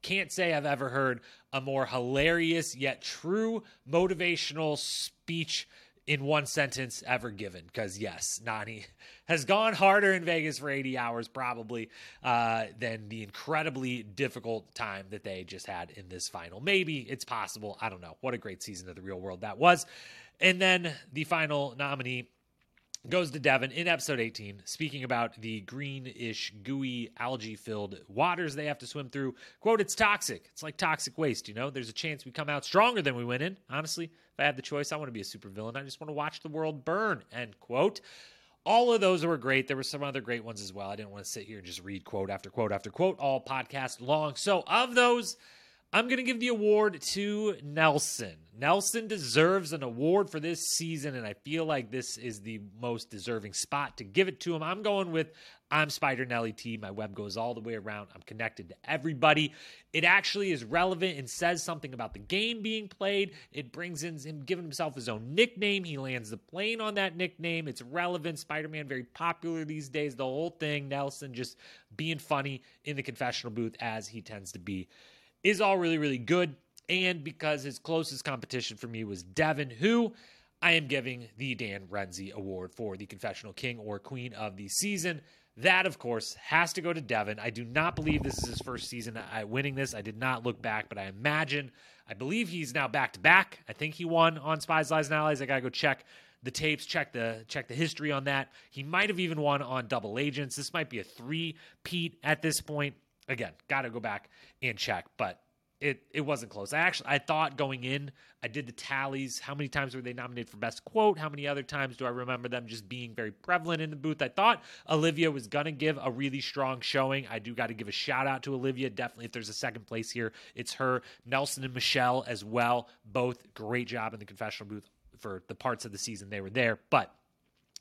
can't say I've ever heard a more hilarious yet true motivational speech in one sentence ever given. Because yes, Nany has gone harder in Vegas for 80 hours probably uh, than the incredibly difficult time that they just had in this final. Maybe it's possible. I don't know. What a great season of the real world that was. And then the final nominee goes to Devin in episode 18, speaking about the greenish, gooey, algae filled waters they have to swim through. Quote, it's toxic. It's like toxic waste, you know? There's a chance we come out stronger than we went in. Honestly, if I had the choice, I want to be a supervillain. I just want to watch the world burn, end quote. All of those were great. There were some other great ones as well. I didn't want to sit here and just read quote after quote after quote all podcast long. So, of those, I'm going to give the award to Nelson. Nelson deserves an award for this season, and I feel like this is the most deserving spot to give it to him. I'm going with I'm Spider Nelly T. My web goes all the way around. I'm connected to everybody. It actually is relevant and says something about the game being played. It brings in him giving himself his own nickname. He lands the plane on that nickname. It's relevant. Spider Man very popular these days. The whole thing. Nelson just being funny in the confessional booth as he tends to be is all really, really good. And because his closest competition for me was Devin, who I am giving the Dan Renzi Award for the Confessional King or Queen of the season. That, of course, has to go to Devin. I do not believe this is his first season winning this. I did not look back, but I imagine, I believe he's now back to back. I think he won on Spies, Lies, and Allies. I gotta go check the tapes, check the check the history on that. He might have even won on Double Agents. This might be a three Pete at this point. Again, gotta go back and check, but it it wasn't close. I actually I thought going in, I did the tallies. How many times were they nominated for best quote? How many other times do I remember them just being very prevalent in the booth? I thought Olivia was gonna give a really strong showing. I do got to give a shout out to Olivia. Definitely, if there's a second place here, it's her. Nelson and Michele as well, both great job in the confessional booth for the parts of the season they were there. But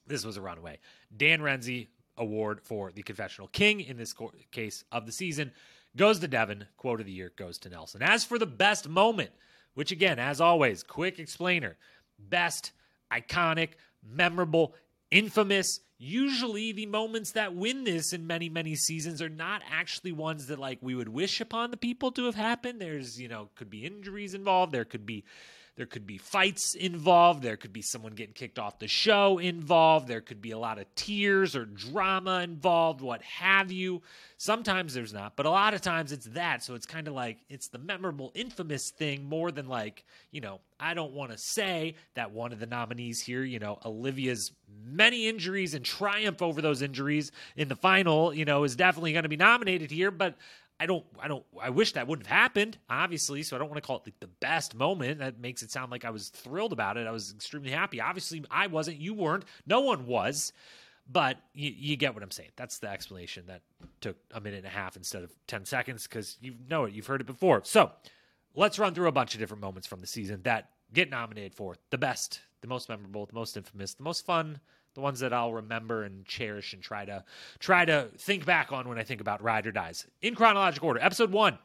this was a runaway. Dan Renzi award for the confessional king in this case of the season goes to Devin. Quote of the year goes to Nelson. As for the best moment, which again, as always, quick explainer best, iconic, memorable, infamous. Usually, the moments that win this in many, many seasons are not actually ones that like we would wish upon the people to have happened. There's, you know, could be injuries involved. There could be there could be fights involved. There could be someone getting kicked off the show involved. There could be a lot of tears or drama involved, what have you. Sometimes there's not, but a lot of times it's that. So it's kind of like it's the memorable, infamous thing more than like, you know, I don't want to say that one of the nominees here, you know, Olivia's many injuries and triumph over those injuries in the final, you know, is definitely going to be nominated here. But I don't, I don't, I wish that wouldn't have happened, obviously. So I don't want to call it like the best moment. That makes it sound like I was thrilled about it. I was extremely happy. Obviously, I wasn't. You weren't. No one was. But you, you get what I'm saying. That's the explanation that took a minute and a half instead of 10 seconds because you know it. You've heard it before. So let's run through a bunch of different moments from the season that get nominated for the best, the most memorable, the most infamous, the most fun, the ones that I'll remember and cherish and try to try to think back on when I think about Ride or Dies. In chronological order, episode one.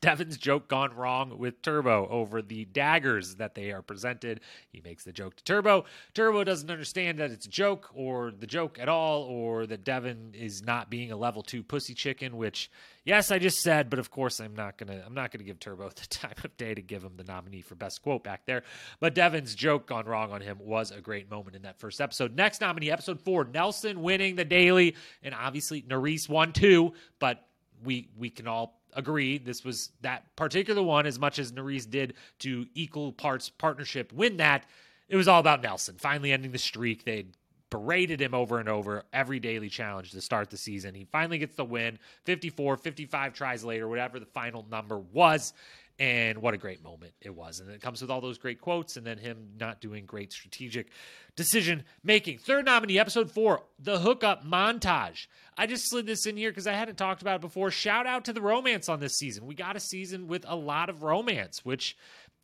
Devin's joke gone wrong with Turbo over the daggers that they are presented. He makes the joke to Turbo. Turbo doesn't understand that it's a joke or the joke at all, or that Devin is not being a level two pussy chicken, which yes, I just said, but of course I'm not gonna I'm not gonna give Turbo the time of day to give him the nominee for best quote back there. But Devin's joke gone wrong on him was a great moment in that first episode. Next nominee, episode four, Nelson winning the daily, and obviously Nurys won too, but we we can all agree this was that particular one as much as Nurys did to equal parts partnership win that. It was all about Nelson finally ending the streak. They berated him over and over every daily challenge to start the season. He finally gets the win 54, 55 tries later, whatever the final number was. And what a great moment it was. And it comes with all those great quotes and then him not doing great strategic decision making. Third nominee, episode four, the hookup montage. I just slid this in here because I hadn't talked about it before. Shout out to the romance on this season. We got a season with a lot of romance, which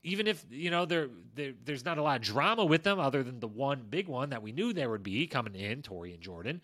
even if you know there, there, there's not a lot of drama with them other than the one big one that we knew there would be coming in tori and jordan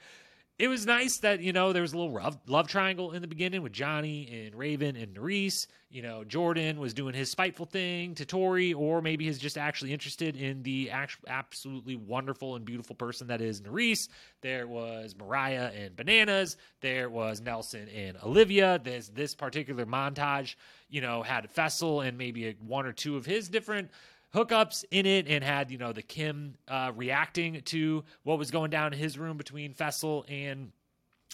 it was nice that you know there was a little love, love triangle in the beginning with Johnny and Raven and Nurys. You know, Jordan was doing his spiteful thing to Tori, or maybe he's just actually interested in the act- absolutely wonderful and beautiful person that is Nurys. There was Mariah and Bananas. There was Nelson and Olivia. This this particular montage. You know, had Fessy and maybe a, one or two of his different hookups in it and had you know the Kim uh, reacting to what was going down in his room between Fessy and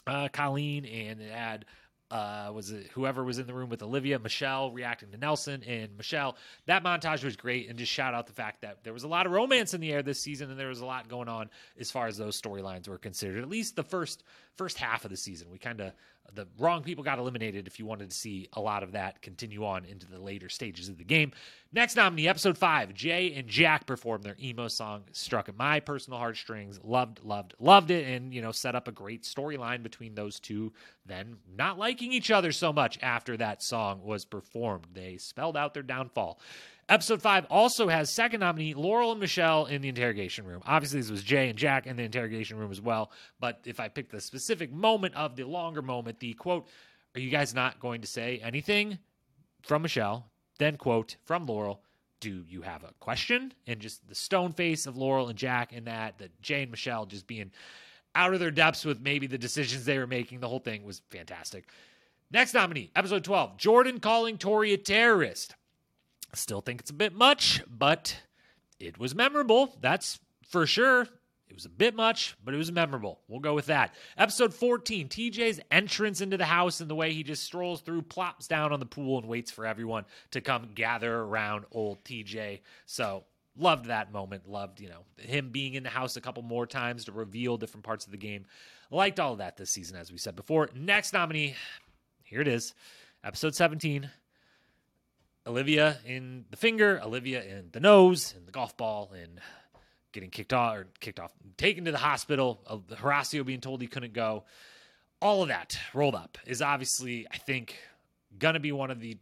uh, Colleen, and it had uh, was it whoever was in the room with Olivia, Michele reacting to Nelson and Michele. That montage was great, and just shout out the fact that there was a lot of romance in the air this season, and there was a lot going on as far as those storylines were considered. At least the first first half of the season, we kind of the wrong people got eliminated if you wanted to see a lot of that continue on into the later stages of the game. Next nominee, episode five, Jay and Jack performed their emo song, struck at my personal heartstrings. Loved, loved, loved it, and you know, set up a great storyline between those two, then not liking each other so much after that song was performed. They spelled out their downfall. Episode five also has second nominee Laurel and Michele in the interrogation room. Obviously, this was Jay and Jack in the interrogation room as well. But if I pick the specific moment of the longer moment, the quote, Are you guys not going to say anything from Michele? Then, quote, from Laurel, Do you have a question? And just the stone face of Laurel and Jack in that, that Jay and Michele just being out of their depths with maybe the decisions they were making. The whole thing was fantastic. Next nominee, episode 12 Jordan calling Tori a terrorist. Still think it's a bit much, but it was memorable. That's for sure. It was a bit much, but it was memorable. We'll go with that. Episode 14 TJ's entrance into the house and the way he just strolls through, plops down on the pool, and waits for everyone to come gather around old TJ. So, loved that moment. Loved, you know, him being in the house a couple more times to reveal different parts of the game. Liked all of that this season, as we said before. Next nominee, here it is. Episode 17 Olivia in the finger, Olivia in the nose, and the golf ball, and getting kicked off or kicked off, taken to the hospital. Uh, Horacio being told he couldn't go. All of that rolled up is obviously, I think, gonna be one of the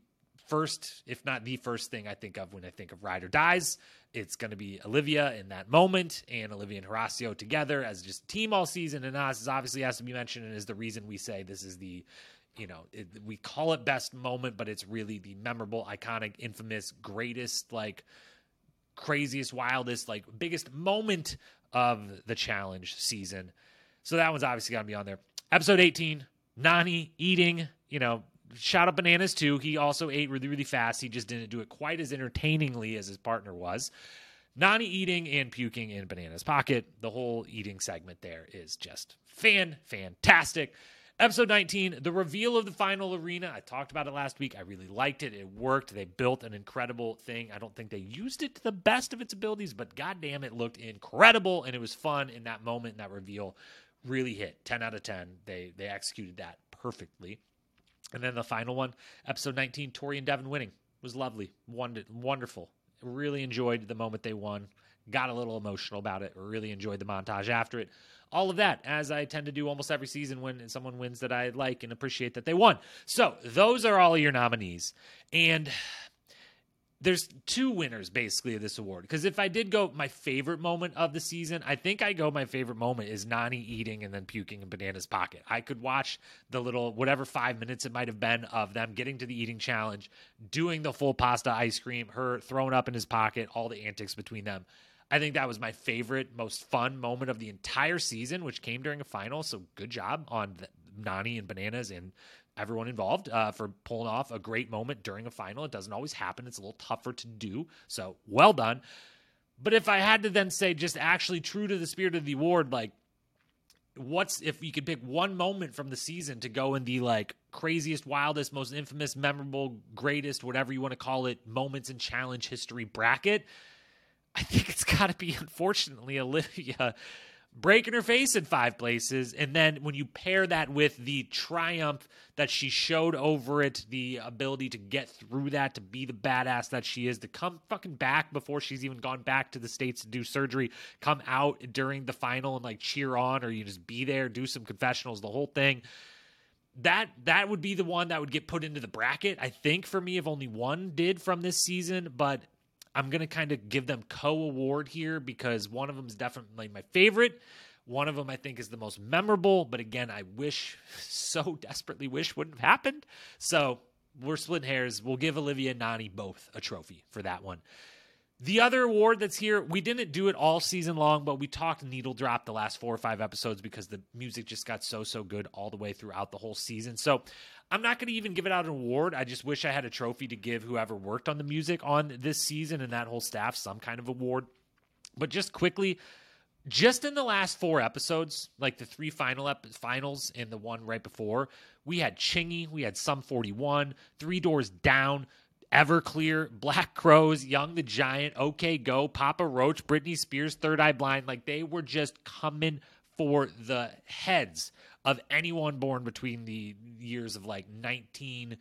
first, if not the first thing I think of when I think of Ride or Dies. It's going to be Olivia in that moment and Olivia and Horacio together as just team all season. And Nas obviously has to be mentioned and is the reason we say this is the you know, it, we call it best moment, but it's really the memorable, iconic, infamous, greatest, like craziest, wildest, like biggest moment of the challenge season. So that one's obviously got to be on there. Episode 18, Nany eating, you know, shot up bananas too. He also ate really, really fast. He just didn't do it quite as entertainingly as his partner was. Nany eating and puking in Bananas' pocket. The whole eating segment there is just fan fantastic. Episode 19, the reveal of the final arena. I talked about it last week. I really liked it. It worked. They built an incredible thing. I don't think they used it to the best of its abilities, but goddamn, it looked incredible and it was fun in that moment. And that reveal really hit 10 out of 10. They they executed that perfectly. And then the final one, episode 19, Tori and Devin winning was lovely, wonderful. Really enjoyed the moment they won. Got a little emotional about it. Really enjoyed the montage after it all of that, as I tend to do almost every season when someone wins that I like and appreciate that they won. So those are all your nominees. And there's two winners basically of this award because if I did go my favorite moment of the season, I think I go my favorite moment is Nany eating and then puking in Bananas' pocket. I could watch the little whatever five minutes it might have been of them getting to the eating challenge, doing the full pasta ice cream, her throwing up in his pocket, all the antics between them. I think that was my favorite, most fun moment of the entire season, which came during a final. So good job on the, Nany and Bananas and everyone involved uh, for pulling off a great moment during a final. It doesn't always happen. It's a little tougher to do. So well done. But if I had to then say, just actually true to the spirit of the award, like, what's if you could pick one moment from the season to go in the like craziest, wildest, most infamous, memorable, greatest, whatever you want to call it, moments in challenge history bracket? I think it's got to be, unfortunately, Olivia breaking her face in five places. And then when you pair that with the triumph that she showed over it, the ability to get through that, to be the badass that she is, to come fucking back before she's even gone back to the States to do surgery, come out during the final and like cheer on, or you just be there, do some confessionals, the whole thing. That that would be the one that would get put into the bracket. I think for me, if only one did from this season, but I'm going to kind of give them co award here because one of them is definitely my favorite. One of them I think is the most memorable, but again, I wish so desperately wish wouldn't have happened. So we're splitting hairs. We'll give Olivia and Nany both a trophy for that one. The other award that's here, we didn't do it all season long, but we talked needle drop the last four or five episodes because the music just got so, so good all the way throughout the whole season. So I'm not going to even give it out an award. I just wish I had a trophy to give whoever worked on the music on this season and that whole staff some kind of award. But just quickly, just in the last four episodes, like the three final ep- finals and the one right before, we had Chingy, we had Sum 41, Three Doors Down, Everclear, Black Crowes, Young the Giant, OK Go, Papa Roach, Britney Spears, Third Eye Blind. Like they were just coming for the heads of anyone born between the years of like 19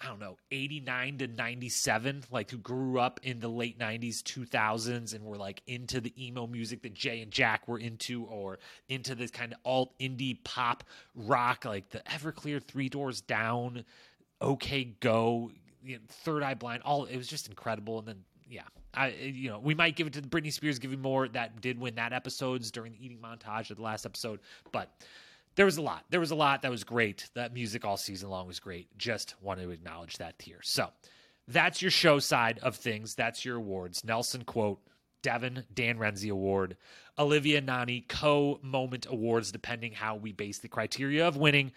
I don't know, 89 to 97, like who grew up in the late 90s, 2000s, and were like into the emo music that Jay and Jack were into, or into this kind of alt indie pop rock, like the Everclear Three Doors Down, OK Go, you know, Third Eye Blind. All it was just incredible. And then, yeah, I, you know, we might give it to the Britney Spears, giving more that did win that episodes during the eating montage of the last episode, but there was a lot. There was a lot that was great. That music all season long was great. Just wanted to acknowledge that here. So that's your show side of things. That's your awards. Nelson quote, Devin Dan Renzi Award, Olivia Nany co moment awards, depending how we base the criteria of winning.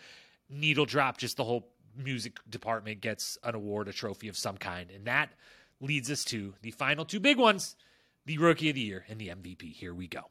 Needle drop, just the whole music department gets an award, a trophy of some kind. And that leads us to the final two big ones the Rookie of the Year and the MVP. Here we go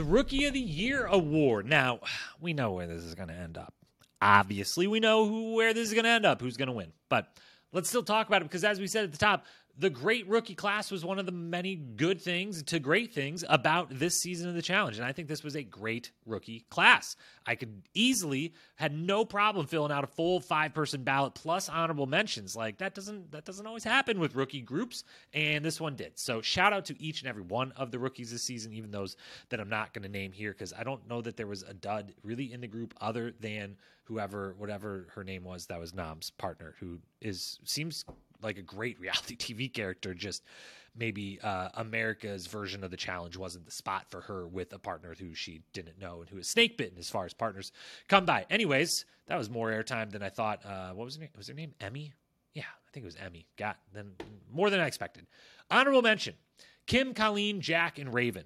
the Rookie of the Year award. Now, we know where this is going to end up. Obviously, we know who where this is going to end up, who's going to win. But let's still talk about it because, as we said at the top, the great rookie class was one of the many good things to great things about this season of the challenge. And I think this was a great rookie class. I could easily had no problem filling out a full five person ballot plus honorable mentions. Like that doesn't that doesn't always happen with rookie groups. And this one did. So shout out to each and every one of the rookies this season, even those that I'm not going to name here, because I don't know that there was a dud really in the group other than whoever whatever her name was that was Nam's partner, who is seems like a great reality TV character. Just maybe uh, America's version of the challenge wasn't the spot for her with a partner who she didn't know and who is snake bitten as far as partners come by. Anyways, that was more airtime than I thought. Uh, what was her name? Was her name Emmy? Yeah, I think it was Emmy. Got then more than I expected. Honorable mention: Kim, Colleen, Jack, and Raven.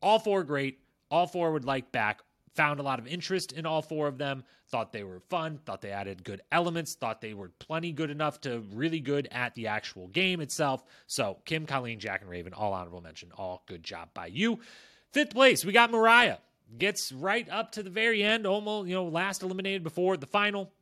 All four great. All four would like back found a lot of interest in all four of them thought they were fun thought they added good elements thought they were plenty good enough to really good at the actual game itself. So kim colleen jack and raven all honorable mention. All good job by you. Fifth place we got mariah. Gets right up to the very end almost you know last eliminated before the final.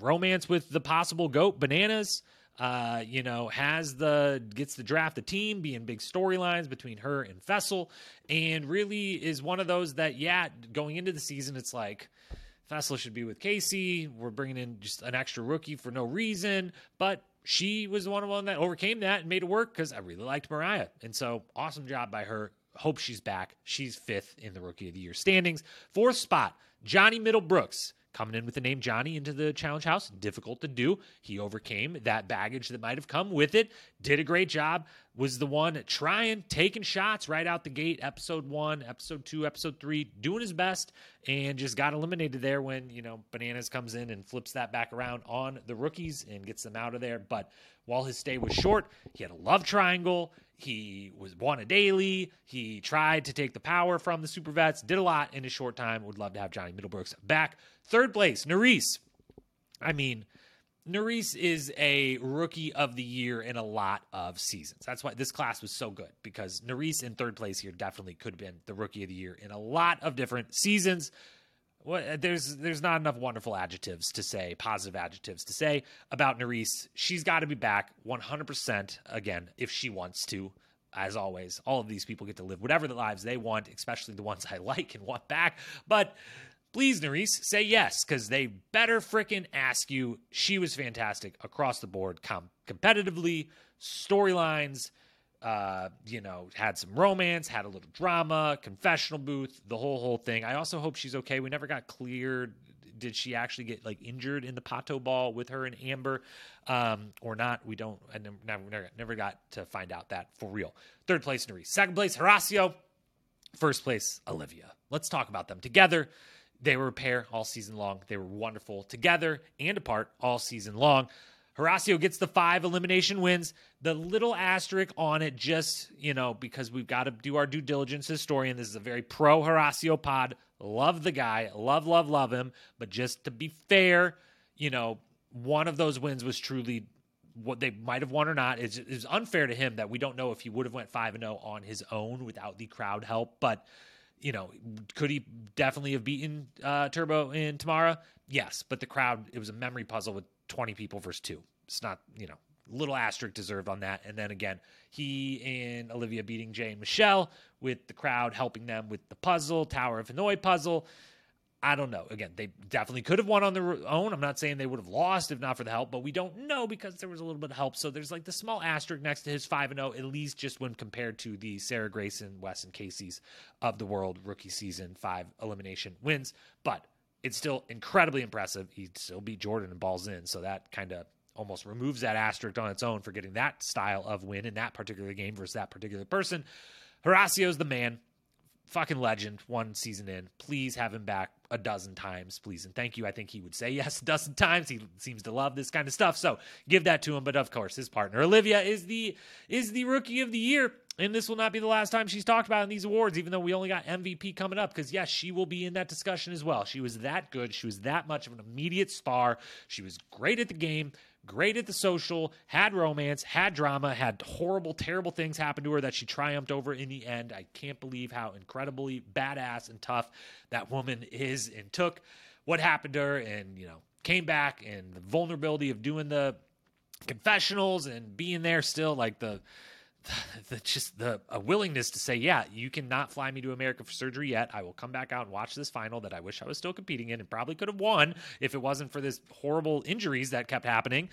Romance with the possible goat bananas uh, you know, has the gets to draft the team, being big storylines between her and Fessy, and really is one of those that, yeah, going into the season, it's like Fessy should be with Kaycee. We're bringing in just an extra rookie for no reason, but she was the one that overcame that and made it work because I really liked Mariah, and so awesome job by her. Hope she's back. She's fifth in the Rookie of the Year standings. Fourth spot, Johnny Middlebrooks coming in with the name Johnny into the challenge house, difficult to do. He overcame that baggage that might have come with it, did a great job, was the one trying, taking shots right out the gate, episode one, episode two, episode three, doing his best, and just got eliminated there when, you know, Bananas comes in and flips that back around on the rookies and gets them out of there. But while his stay was short, he had a love triangle. He was won a daily. He tried to take the power from the super vets, did a lot in a short time. Would love to have Johnny Middlebrooks back. Third place, Nurys. I mean, Nurys is a rookie of the year in a lot of seasons. That's why this class was so good because Nurys in third place here definitely could have been the rookie of the year in a lot of different seasons. What, uh, there's there's not enough wonderful adjectives to say, positive adjectives to say about Nurys. She's got to be back 100% again if she wants to. As always, all of these people get to live whatever the lives they want, especially the ones I like and want back. But please, Nurys, say yes because they better freaking ask you. She was fantastic across the board, com- competitively, storylines uh, you know, had some romance, had a little drama, confessional booth, the whole whole thing. I also hope she's okay. We never got cleared. Did she actually get like injured in the pato ball with her and Amber, um, or not? We don't. I never, never, never got to find out that for real. Third place, Nuri. Second place, Horacio. First place, Olivia. Let's talk about them together. They were a pair all season long. They were wonderful together and apart all season long. Horacio gets the five elimination wins. The little asterisk on it, just, you know, because we've got to do our due diligence historian. This is a very pro Horacio pod. Love the guy. Love, love, love him. But just to be fair, you know, one of those wins was truly what they might have won or not. It's, it's unfair to him that we don't know if he would have went 5 and 0 on his own without the crowd help. But, you know, could he definitely have beaten uh, Turbo in Tamara? Yes. But the crowd, it was a memory puzzle with 20 people versus two. It's not, you know, little asterisk deserved on that. And then again, he and Olivia beating Jay and Michele with the crowd helping them with the puzzle, Tower of Hanoi puzzle. I don't know. Again, they definitely could have won on their own. I'm not saying they would have lost if not for the help, but we don't know because there was a little bit of help. So there's like the small asterisk next to his 5 0, at least just when compared to the Sarah Grayson, Wes, and Kaycee's of the world rookie season five elimination wins. But it's still incredibly impressive. He still beat Jordan and balls in. So that kind of almost removes that asterisk on its own for getting that style of win in that particular game versus that particular person. Horacio's the man. Fucking legend, one season in. Please have him back a dozen times, please. And thank you. I think he would say yes a dozen times. He seems to love this kind of stuff. So give that to him. But of course, his partner, Olivia, is the is the rookie of the year. And this will not be the last time she's talked about in these awards, even though we only got MVP coming up. Because, yes, she will be in that discussion as well. She was that good. She was that much of an immediate star. She was great at the game great at the social, had romance, had drama, had horrible, terrible things happen to her that she triumphed over in the end. I can't believe how incredibly badass and tough that woman is and took what happened to her and, you know, came back and the vulnerability of doing the confessionals and being there still like the the just the a willingness to say, yeah, you cannot fly me to America for surgery yet. I will come back out and watch this final that I wish I was still competing in and probably could have won if it wasn't for this horrible injuries that kept happening.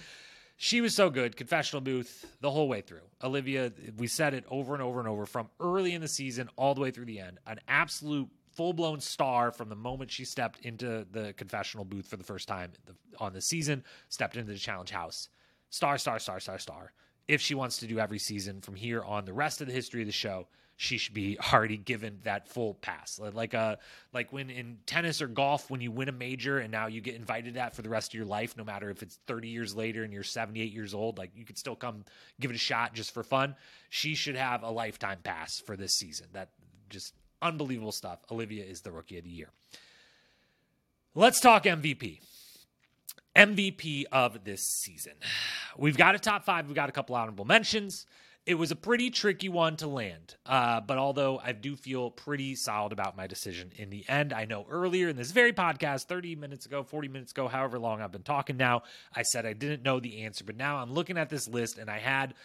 She was so good, confessional booth the whole way through. Olivia, we said it over and over and over from early in the season all the way through the end. An absolute full blown star from the moment she stepped into the confessional booth for the first time on the season, stepped into the challenge house. Star, star, star, star, star if she wants to do every season from here on the rest of the history of the show she should be already given that full pass. Like a uh, like when in tennis or golf when you win a major and now you get invited to that for the rest of your life no matter if it's 30 years later and you're 78 years old like you could still come give it a shot just for fun. She should have a lifetime pass for this season. That just unbelievable stuff. Olivia is the rookie of the year. Let's talk mvp MVP of this season. We've got a top five, we've got a couple honorable mentions. It was a pretty tricky one to land, uh, but although I do feel pretty solid about my decision in the end, I know earlier in this very podcast, 30 minutes ago, 40 minutes ago, however long I've been talking now, I said I didn't know the answer, but now I'm looking at this list and I had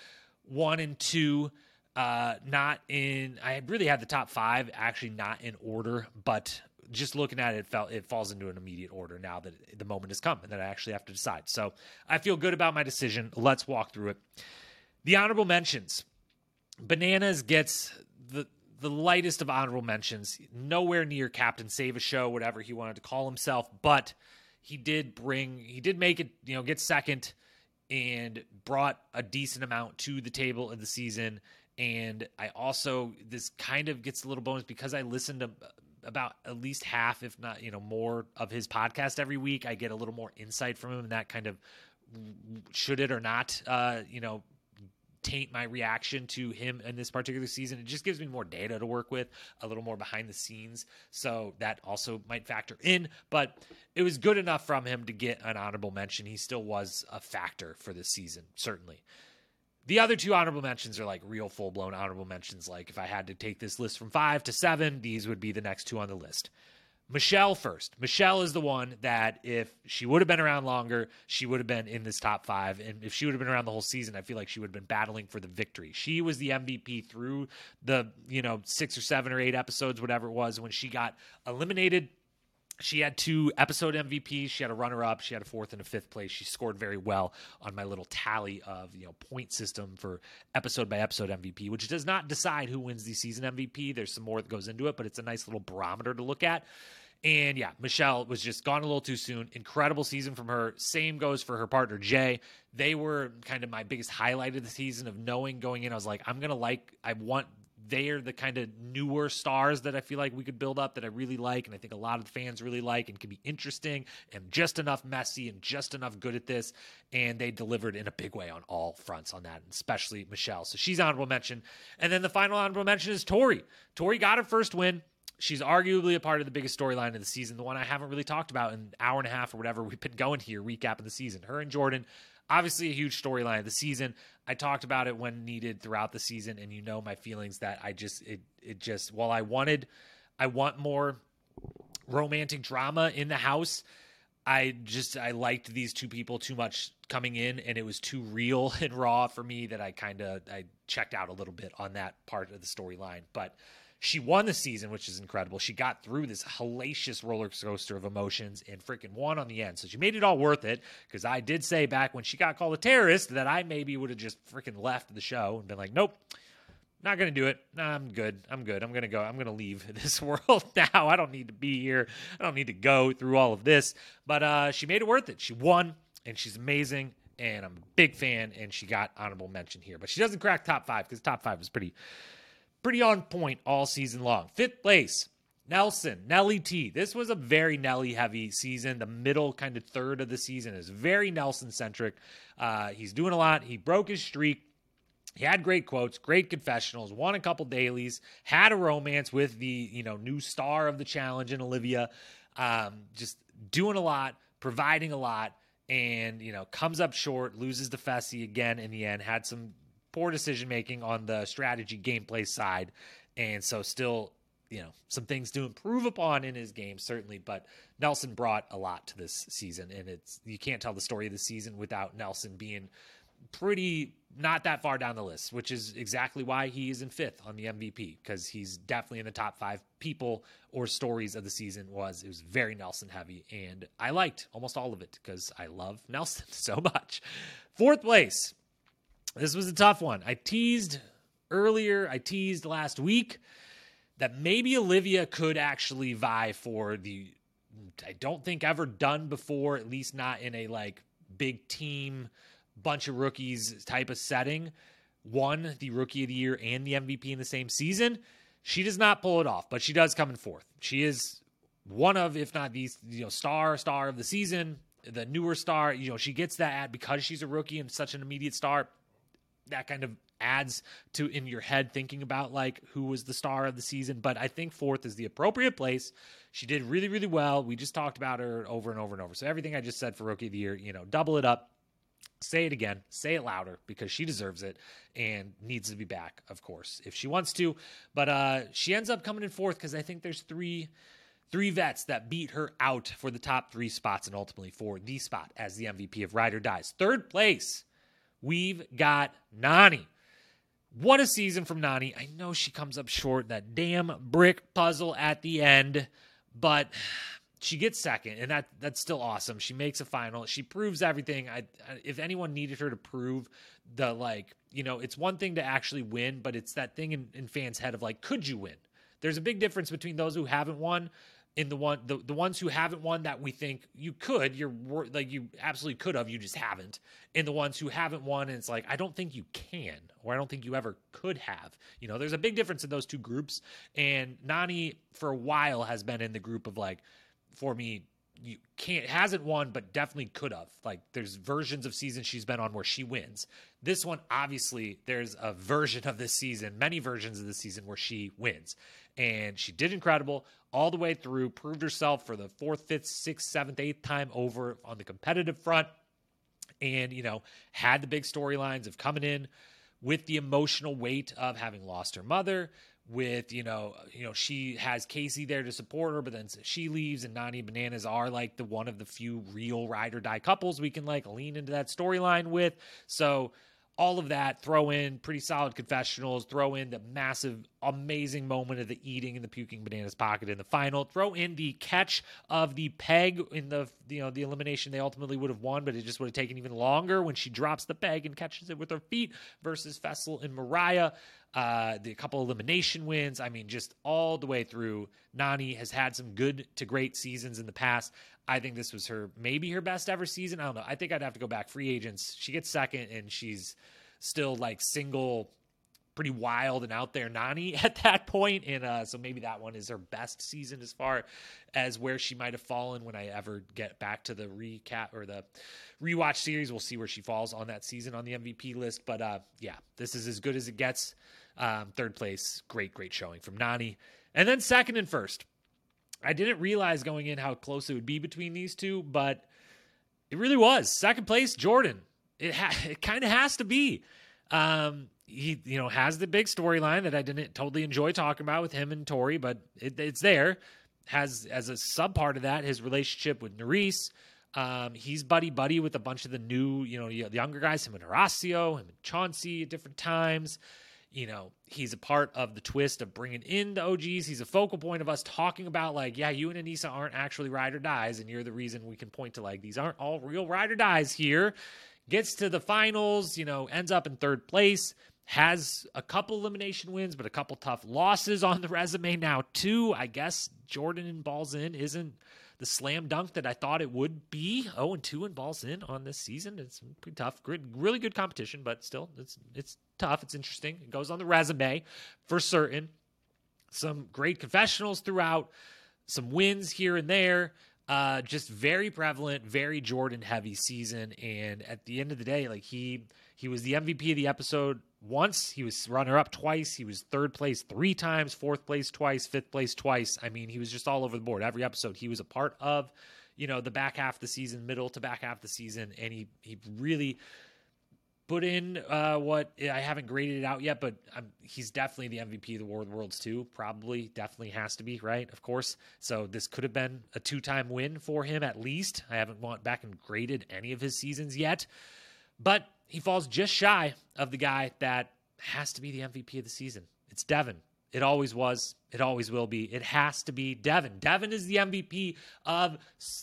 one and two uh not in i really had the top five actually not in order but just looking at it, it felt it falls into an immediate order now that the moment has come and that I actually have to decide. So I feel good about my decision. Let's walk through it. The honorable mentions. Bananas gets the the lightest of honorable mentions. Nowhere near Captain Save a Show, whatever he wanted to call himself, but he did bring he did make it, you know, get second and brought a decent amount to the table in the season. And I also this kind of gets a little bonus because I listened to about at least half, if not you know more, of his podcast every week. I get a little more insight from him, and that kind of should it or not, uh, you know, taint my reaction to him in this particular season. It just gives me more data to work with, a little more behind the scenes. So that also might factor in, but it was good enough from him to get an honorable mention. He still was a factor for this season, certainly. The other two honorable mentions are like real full blown honorable mentions. Like if I had to take this list from five to seven, these would be the next two on the list. Michele first. Michele is the one that if she would have been around longer, she would have been in this top five. And if she would have been around the whole season, I feel like she would have been battling for the victory. She was the MVP through the, you know, six or seven or eight episodes, whatever it was, when she got eliminated she had two episode MVPs. She had a runner up. She had a fourth and a fifth place. She scored very well on my little tally of you know point system for episode by episode MVP, which does not decide who wins the season MVP. There's some more that goes into it, but it's a nice little barometer to look at. And yeah, Michele was just gone a little too soon. Incredible season from her. Same goes for her partner Jay. They were kind of my biggest highlight of the season of knowing going in. I was like, I'm gonna like, I want they're the kind of newer stars that I feel like we could build up that I really like, and I think a lot of the fans really like, and can be interesting and just enough messy and just enough good at this. And they delivered in a big way on all fronts on that, especially Michele. So she's honorable mention. And then the final honorable mention is Tori. Tori got her first win. She's arguably a part of the biggest storyline of the season, the one I haven't really talked about in an hour and a half or whatever we've been going here, recapping the season. Her and Jordan obviously a huge storyline of the season. I talked about it when needed throughout the season, and you know my feelings that I just it it just while I wanted I want more romantic drama in the house. I just I liked these two people too much coming in and it was too real and raw for me that I kind of I checked out a little bit on that part of the storyline. But she won the season, which is incredible. She got through this hellacious roller coaster of emotions and freaking won on the end. So she made it all worth it. Because I did say back when she got called a terrorist that I maybe would have just freaking left the show and been like, nope, not gonna do it. Nah, I'm good. I'm good. I'm gonna go. I'm gonna leave this world now. I don't need to be here. I don't need to go through all of this. But uh, she made it worth it. She won, and she's amazing. And I'm a big fan. And she got honorable mention here, but she doesn't crack top five because top five is pretty pretty on point all season long. Fifth place, Nelson, Nelly T. This was a very Nelly heavy season. The middle kind of third of the season is very Nelson centric. Uh, he's doing a lot. He broke his streak. He had great quotes, great confessionals, won a couple dailies, had a romance with the you know new star of the challenge in Olivia. Um, just doing a lot, providing a lot, and you know comes up short, loses to Fessy again in the end. Had some poor decision making on the strategy gameplay side, and so still you know some things to improve upon in his game certainly but nelson brought a lot to this season. And it's you can't tell the story of the season without nelson being pretty not that far down the list which is exactly why he is in fifth on the mvp because he's definitely in the top five people or stories of the season was. It was very nelson heavy and i liked almost all of it because i love nelson so much. Fourth place this was a tough one. I teased earlier, I teased last week that maybe Olivia could actually vie for the I don't think ever done before, at least not in a like big team bunch of rookies type of setting. Won the rookie of the year and the MVP in the same season. She does not pull it off, but she does come in fourth. She is one of, if not the you know star star of the season, the newer star. You know she gets that because she's a rookie and such an immediate star that kind of adds to in your head thinking about like who was the star of the season. But I think fourth is the appropriate place. She did really, really well. We just talked about her over and over and over. So everything I just said for rookie of the year, you know, double it up. Say it again, say it louder because she deserves it and needs to be back, of course, if she wants to. But uh she ends up coming in fourth because I think there's three three vets that beat her out for the top three spots and ultimately for the spot as the MVP of Ride or Dies. Third place we've got Nany. What a season from Nany. I know she comes up short, that damn brick puzzle at the end, but she gets second, and that that's still awesome. She makes a final. She proves everything. I, if anyone needed her to prove the like, you know, it's one thing to actually win, but it's that thing in, in fans' head of like, could you win? There's a big difference between those who haven't won in the one the, the ones who haven't won that we think you could you're like you absolutely could have you just haven't. And the ones who haven't won and it's like i don't think you can or i don't think you ever could have. You know there's a big difference in those two groups. And Nany for a while has been in the group of like for me you can't hasn't won but definitely could have. Like there's versions of seasons she's been on where she wins. This one obviously there's a version of this season many versions of the season where she wins and she did incredible all the way through, proved herself for the fourth, fifth, sixth, seventh, eighth time over on the competitive front, and you know had the big storylines of coming in with the emotional weight of having lost her mother. With you know, you know, she has Kaycee there to support her, but then she leaves, and Nany Bananas are like the one of the few real ride or die couples we can like lean into that storyline with. So all of that, throw in pretty solid confessionals, throw in the massive, amazing moment of the eating and the puking bananas pocket in the final, throw in the catch of the peg in the you know the elimination they ultimately would have won, but it just would have taken even longer when she drops the peg and catches it with her feet versus Fessy and Moriah. Uh, the couple elimination wins. I mean, just all the way through. Nany has had some good to great seasons in the past. I think this was her maybe her best ever season. I don't know. I think I'd have to go back. Free agents. She gets second, and she's still like single pretty wild and out there Nany at that point, and uh, so maybe that one is her best season as far as where she might have fallen when I ever get back to the recap or the rewatch series. We'll see where she falls on that season on the MVP list, but uh, yeah, this is as good as it gets. Um, third place, great, great showing from Nany, and then second and first. I didn't realize going in how close it would be between these two, but it really was. Second place, Jordan. It ha- it kind of has to be. Um, he you know has the big storyline that I didn't totally enjoy talking about with him and Tori, but it, it's there. Has as a sub part of that his relationship with Nurys. Um, he's buddy buddy with a bunch of the new you know the younger guys, him and Horacio, him and Chauncey at different times. You know he's a part of the twist of bringing in the OGs. He's a focal point of us talking about like yeah, you and Anissa aren't actually ride or dies, and you're the reason we can point to like these aren't all real ride or dies here. Gets to the finals, you know, ends up in third place has a couple elimination wins, but a couple tough losses on the resume now, too. I guess Jordan and Balls In isn't the slam dunk that I thought it would be. 0 and 2 and Balls In on this season. It's pretty tough. Really good competition, but still, it's it's tough. It's interesting. It goes on the resume for certain. Some great confessionals throughout, some wins here and there. Uh, just very prevalent, very Jordan heavy season. And at the end of the day, like he he was the MVP of the episode once. He was runner up twice. He was third place three times, fourth place twice, fifth place twice. I mean, he was just all over the board. Every episode he was a part of, you know, the back half of the season, middle to back half of the season, and he he really put in uh, what I haven't graded it out yet, but I'm, he's definitely the MVP of the War of the Worlds too. Probably, definitely has to be right, of course. So this could have been a two-time win for him at least. I haven't went back and graded any of his seasons yet, but he falls just shy of the guy that has to be the MVP of the season. It's Devin. It always was. It always will be. It has to be Devin. Devin is the MVP of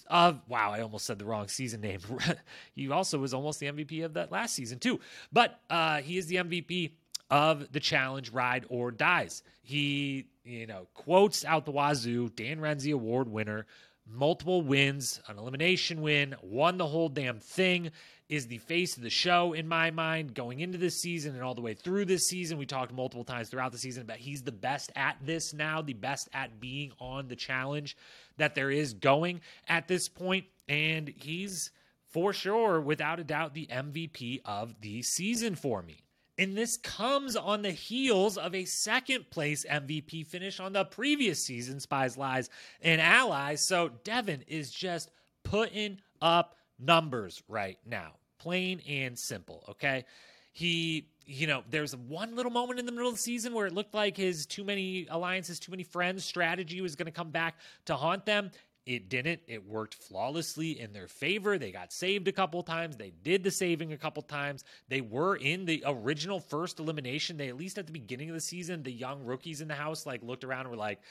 of wow, I almost said the wrong season name. he also was almost the MVP of that last season too. But uh, he is the MVP of the challenge ride or dies. He, you know, quotes out the wazoo, Dan Renzi award winner, multiple wins, an elimination win, won the whole damn thing is the face of the show in my mind going into this season and all the way through this season. We talked multiple times throughout the season about he's the best at this now, the best at being on the challenge that there is going at this point, and he's for sure, without a doubt, the MVP of the season for me. And this comes on the heels of a second place MVP finish on the previous season, Spies, Lies, and Allies. So Devin is just putting up numbers right now, plain and simple. Okay. He, you know, there's one little moment in the middle of the season where it looked like his too many alliances, too many friends strategy was going to come back to haunt them. It didn't. It worked flawlessly in their favor. They got saved a couple times. They did the saving a couple times. They were in the original first elimination. They at least at the beginning of the season, the young rookies in the house like looked around and were like,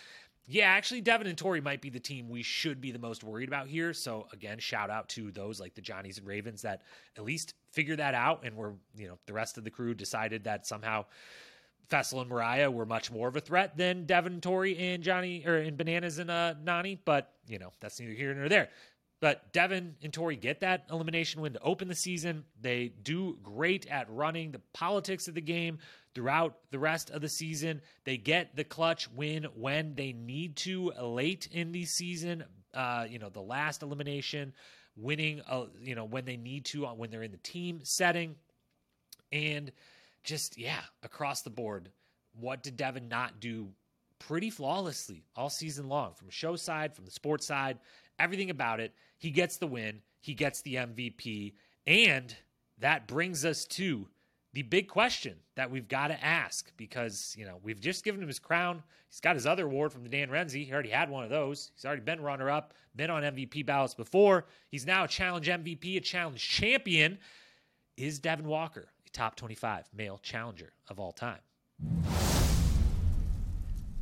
yeah, actually, Devin and Tori might be the team we should be the most worried about here. So again, shout out to those like the Johnnies and Ravens that at least figured that out, and were you know the rest of the crew decided that somehow Fessy and Moriah were much more of a threat than Devin Tori and Johnny or in Bananas and uh, Nany. But you know that's neither here nor there. But Devin and Tori get that elimination win to open the season. They do great at running the politics of the game throughout the rest of the season. They get the clutch win when they need to late in the season. Uh, you know, the last elimination, winning, uh, you know, when they need to, uh, when they're in the team setting. And just, yeah, across the board, what did Devin not do pretty flawlessly all season long from show side, from the sports side, everything about it? He gets the win, he gets the MVP, and that brings us to the big question that we've got to ask because, you know, we've just given him his crown. He's got his other award from the Dan Renzi. He already had one of those. He's already been runner up, been on MVP ballots before. He's now a challenge MVP, a challenge champion. Is Devin Walker top 25 male challenger of all time?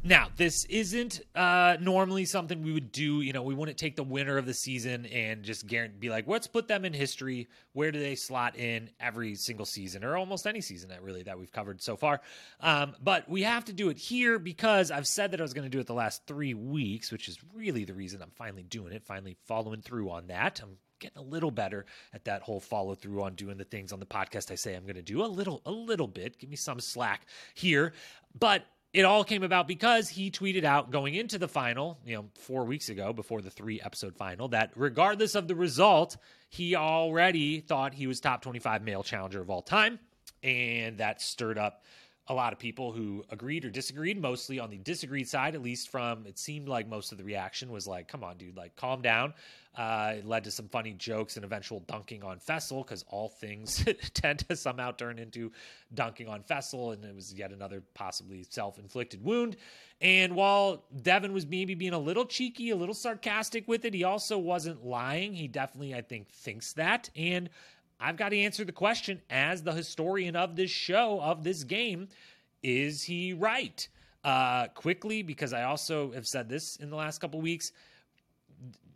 Now, this isn't uh, normally something we would do. You know, we wouldn't take the winner of the season and just guarantee, be like, let's put them in history. Where do they slot in every single season or almost any season that really that we've covered so far? Um, but we have to do it here because I've said that I was going to do it the last three weeks, which is really the reason I'm finally doing it, finally following through on that. I'm getting a little better at that whole follow through on doing the things on the podcast I say I'm going to do a little, a little bit. Give me some slack here. But it all came about because he tweeted out going into the final, you know, four weeks ago before the three episode final, that regardless of the result, he already thought he was top 25 male challenger of all time. And that stirred up a lot of people who agreed or disagreed, mostly on the disagreed side, at least from it seemed like most of the reaction was like, come on, dude, like calm down. Uh, it led to some funny jokes and eventual dunking on Fessy because all things tend to somehow turn into dunking on Fessy, and it was yet another possibly self inflicted wound. And while Devin was maybe being a little cheeky, a little sarcastic with it, he also wasn't lying. He definitely, I think, thinks that. And I've got to answer the question as the historian of this show, of this game, is he right? Uh, quickly, because I also have said this in the last couple weeks.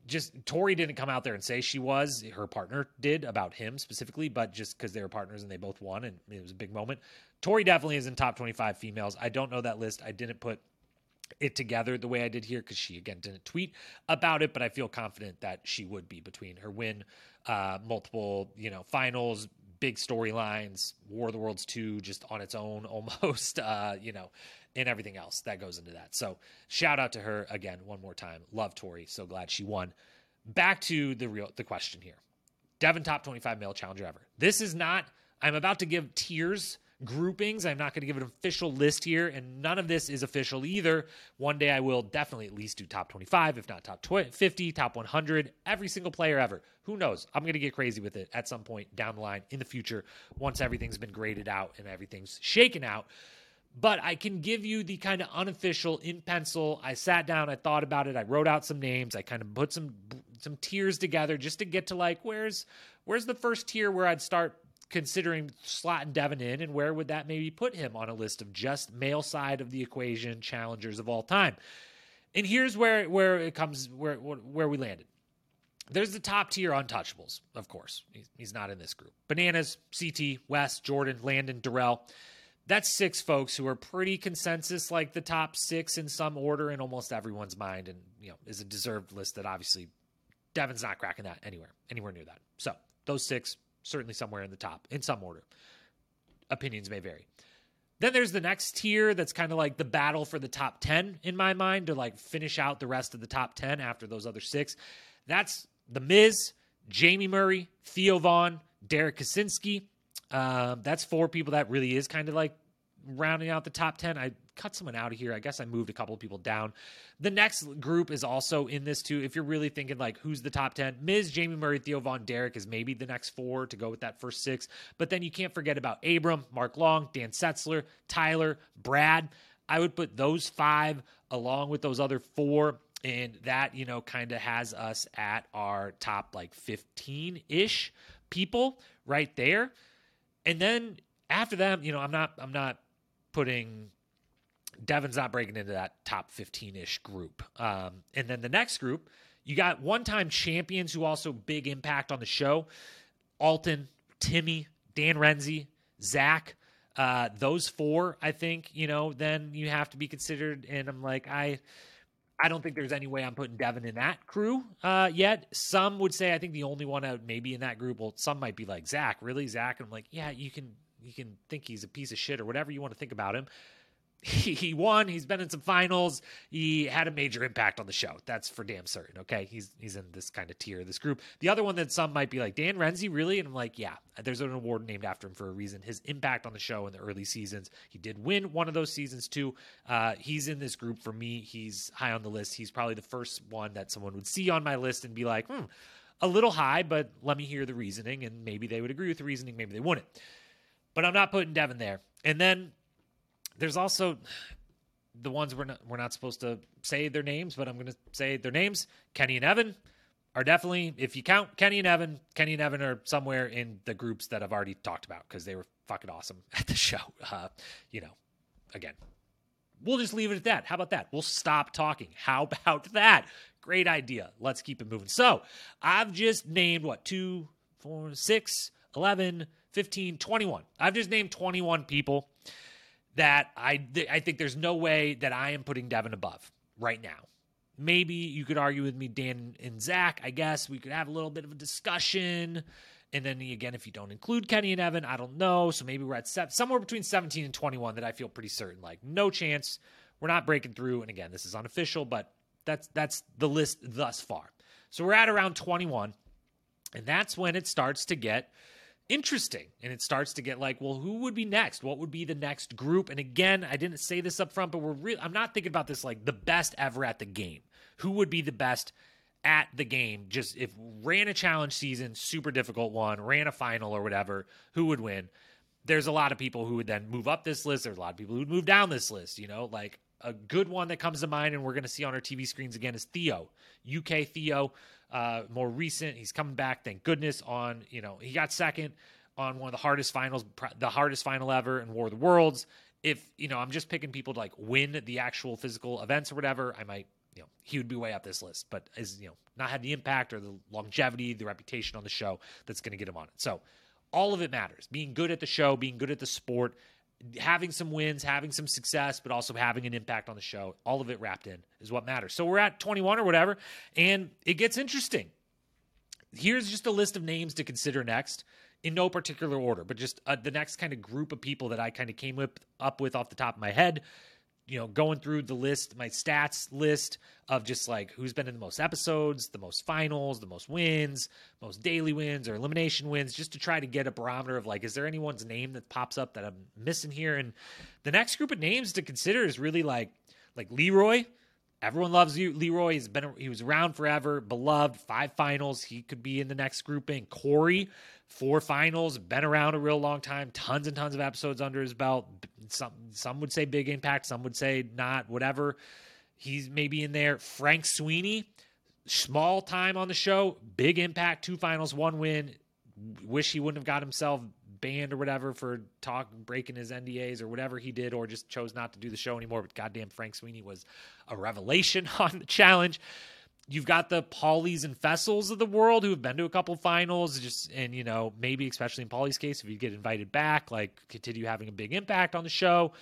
Just Tori didn't come out there and say she was. Her partner did about him specifically, but just because they were partners and they both won, and it was a big moment. Tori definitely is in top 25 females. I don't know that list. I didn't put it together the way I did here because she again didn't tweet about it, but I feel confident that she would be between her win, uh, multiple you know finals, big storylines, War of the Worlds two just on its own almost, uh, you know, and everything else that goes into that. So shout out to her again one more time. Love Tori, so glad she won. Back to the real the question here. Devin top 25 male challenger ever. This is not I'm about to give tiers groupings. I'm not going to give an official list here, and none of this is official either. One day I will definitely at least do top 25, if not top 50, top 100, every single player ever. Who knows? I'm going to get crazy with it at some point down the line in the future once everything's been graded out and everything's shaken out. But I can give you the kind of unofficial in pencil. I sat down, I thought about it, I wrote out some names, I kind of put some some tiers together just to get to like where's where's the first tier where I'd start considering slotting Devin in, and where would that maybe put him on a list of just male side of the equation challengers of all time? And here's where where it comes where where we landed. There's the top tier untouchables, of course. He's not in this group. Bananas, CT, Wes, Jordan, Landon, Darrell. That's six folks who are pretty consensus, like the top six in some order in almost everyone's mind, and you know is a deserved list that obviously Devin's not cracking that anywhere, anywhere near that. So those six certainly somewhere in the top in some order. Opinions may vary. Then there's the next tier that's kind of like the battle for the top 10 in my mind to like finish out the rest of the top 10 after those other six. That's The Miz, Jamie Murray, Theo Von, Derrick Kosinski. Um, that's four people that really is kind of like rounding out the top 10. I cut someone out of here. I guess I moved a couple of people down. The next group is also in this too. If you're really thinking like who's the top 10, Miz, Jamie Murray, Theo Von Derrick is maybe the next four to go with that first six. But then you can't forget about Abram, Mark Long, Dan Setzler, Tyler, Brad. I would put those five along with those other four. And that, you know, kind of has us at our top like 15 ish people right there. And then after them, you know, I'm not, I'm not putting Devin's not breaking into that top 15 ish group. Um, and then the next group, you got one time champions who also big impact on the show Alton, Timmy, Dan Renzi, Zach. Uh, those four, I think, you know, then you have to be considered. And I'm like, I. I don't think there's any way I'm putting Devin in that crew uh, yet. Some would say I think the only one out maybe in that group. Well, some might be like Zach, really Zach. And I'm like, yeah, you can you can think he's a piece of shit or whatever you want to think about him he, he won. He's been in some finals. He had a major impact on the show. That's for damn certain. Okay, he's he's in this kind of tier, this group. The other one that some might be like Dan Renzi, really, and I'm like, yeah, there's an award named after him for a reason. His impact on the show in the early seasons. He did win one of those seasons too. Uh, he's in this group for me. He's high on the list. He's probably the first one that someone would see on my list and be like, hmm, a little high, but let me hear the reasoning, and maybe they would agree with the reasoning, maybe they wouldn't. But I'm not putting Devin there. And then there's also the ones we're not we're not supposed to say their names, but I'm going to say their names. Kenny and Evan are definitely, if you count Kenny and Evan, Kenny and Evan are somewhere in the groups that I've already talked about because they were fucking awesome at the show. Uh, you know, again, we'll just leave it at that. How about that? We'll stop talking. How about that? Great idea. Let's keep it moving. So I've just named what, two, four, six, 11, 15, 21. I've just named 21 people that I I think there's no way that I am putting Devin above right now. maybe you could argue with me, Dan and Zach. I guess we could have a little bit of a discussion. And then again, if you don't include Kenny and Evan, I don't know. So maybe we're at se- somewhere between 17 and 21 that I feel pretty certain. Like, no chance. We're not breaking through. And again, this is unofficial, but that's that's the list thus far. So we're at around 21. And that's when it starts to get interesting. And it starts to get like well who would be next? What would be the next group? And again i didn't say this up front but we're real i'm not thinking about this like the best ever at the game. Who would be the best at the game? Just if ran a challenge season super difficult one ran a final or whatever who would win? There's a lot of people who would then move up this list. There's a lot of people who would move down this list you know like a good one that comes to mind and we're going to see on our tv screens again is theo uk theo uh, more recent. He's coming back, thank goodness. On you know, he got second on one of the hardest finals, the hardest final ever in War of the Worlds. If you know, I'm just picking people to like win the actual physical events or whatever. I might, you know, he would be way up this list, but is you know, not had the impact or the longevity, the reputation on the show that's going to get him on it. So all of it matters. Being good at the show, being good at the sport, having some wins, having some success, but also having an impact on the show. All of it wrapped in is what matters. So we're at 21 or whatever, and it gets interesting. Here's just a list of names to consider next in no particular order, but just uh, the next kind of group of people that I kind of came with, up with off the top of my head you know, going through the list, my stats list of just like who's been in the most episodes, the most finals, the most wins, most daily wins or elimination wins, just to try to get a barometer of like, is there anyone's name that pops up that I'm missing here? And the next group of names to consider is really like like Leroy. Everyone loves you. Leroy He's been he was around forever, beloved, five finals. He could be in the next grouping. Corey, four finals, been around a real long time, tons and tons of episodes under his belt. Some some would say big impact, some would say not, whatever. He's maybe in there. Frank Sweeney, small time on the show, big impact, two finals, one win. Wish he wouldn't have got himself banned or whatever for talk breaking his NDAs or whatever he did, or just chose not to do the show anymore. But goddamn, Frank Sweeney was a revelation on the challenge. You've got the Paulies and Fessys of the world who have been to a couple finals, just and you know maybe especially in Paulie's case, if you get invited back, like continue having a big impact on the show.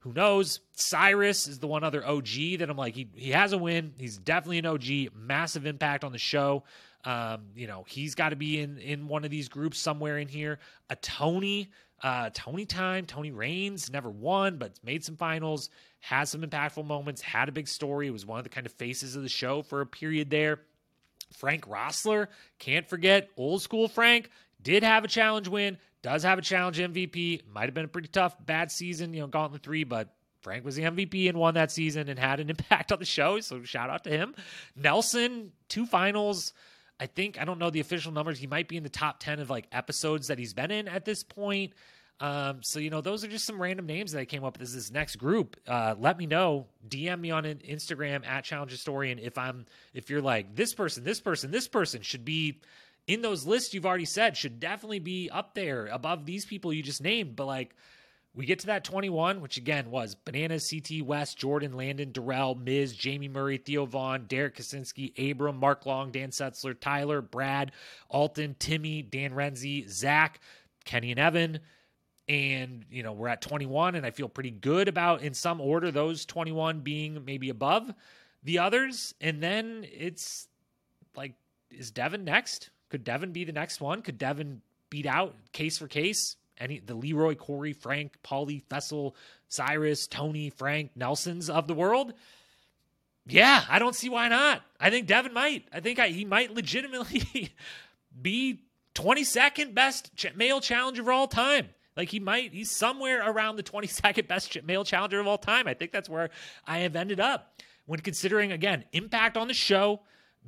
Who knows? Cyrus is the one other OG that I'm like he he has a win. He's definitely an OG, massive impact on the show. Um, you know, he's got to be in in one of these groups somewhere in here. A Tony, uh, Tony time, Tony Raines never won, but made some finals, has some impactful moments, had a big story. Was one of the kind of faces of the show for a period there. Frank Roessler, can't forget old school Frank, did have a challenge win, does have a challenge MVP. Might have been a pretty tough, bad season, you know, Gauntlet 3, but Frank was the MVP and won that season and had an impact on the show. So shout out to him. Nelson, two finals, I think I don't know the official numbers. He might be in the top ten of like episodes that he's been in at this point. Um, so you know, those are just some random names that I came up with as this next group. Uh, let me know. DM me on Instagram at Challenge Historian if I'm if you're like this person, this person, this person should be in those lists you've already said should definitely be up there above these people you just named. But like we get to that 21, which again was Bananas, CT Wes, Jordan, Landon, Darrell, Miz, Jamie Murray, Theo Von, Derrick Kosinski, Abram, Mark Long, Dan Setzler, Tyler, Brad, Alton, Timmy, Dan Renzi, Zach, Kenny and Evan. And, you know, we're at 21, and I feel pretty good about, in some order, those 21 being maybe above the others. And then it's like, is Devin next? Could Devin be the next one? Could Devin beat out case for case any the Leroy, Corey, Frank, Paulie, Fessy, Cyrus, Tony, Frank, Nelsons of the world. Yeah, I don't see why not. I think Devin might. I think I, he might legitimately be 22nd best ch- male challenger of all time. Like he might, he's somewhere around the 22nd best ch- male challenger of all time. I think that's where I have ended up when considering, again, impact on the show,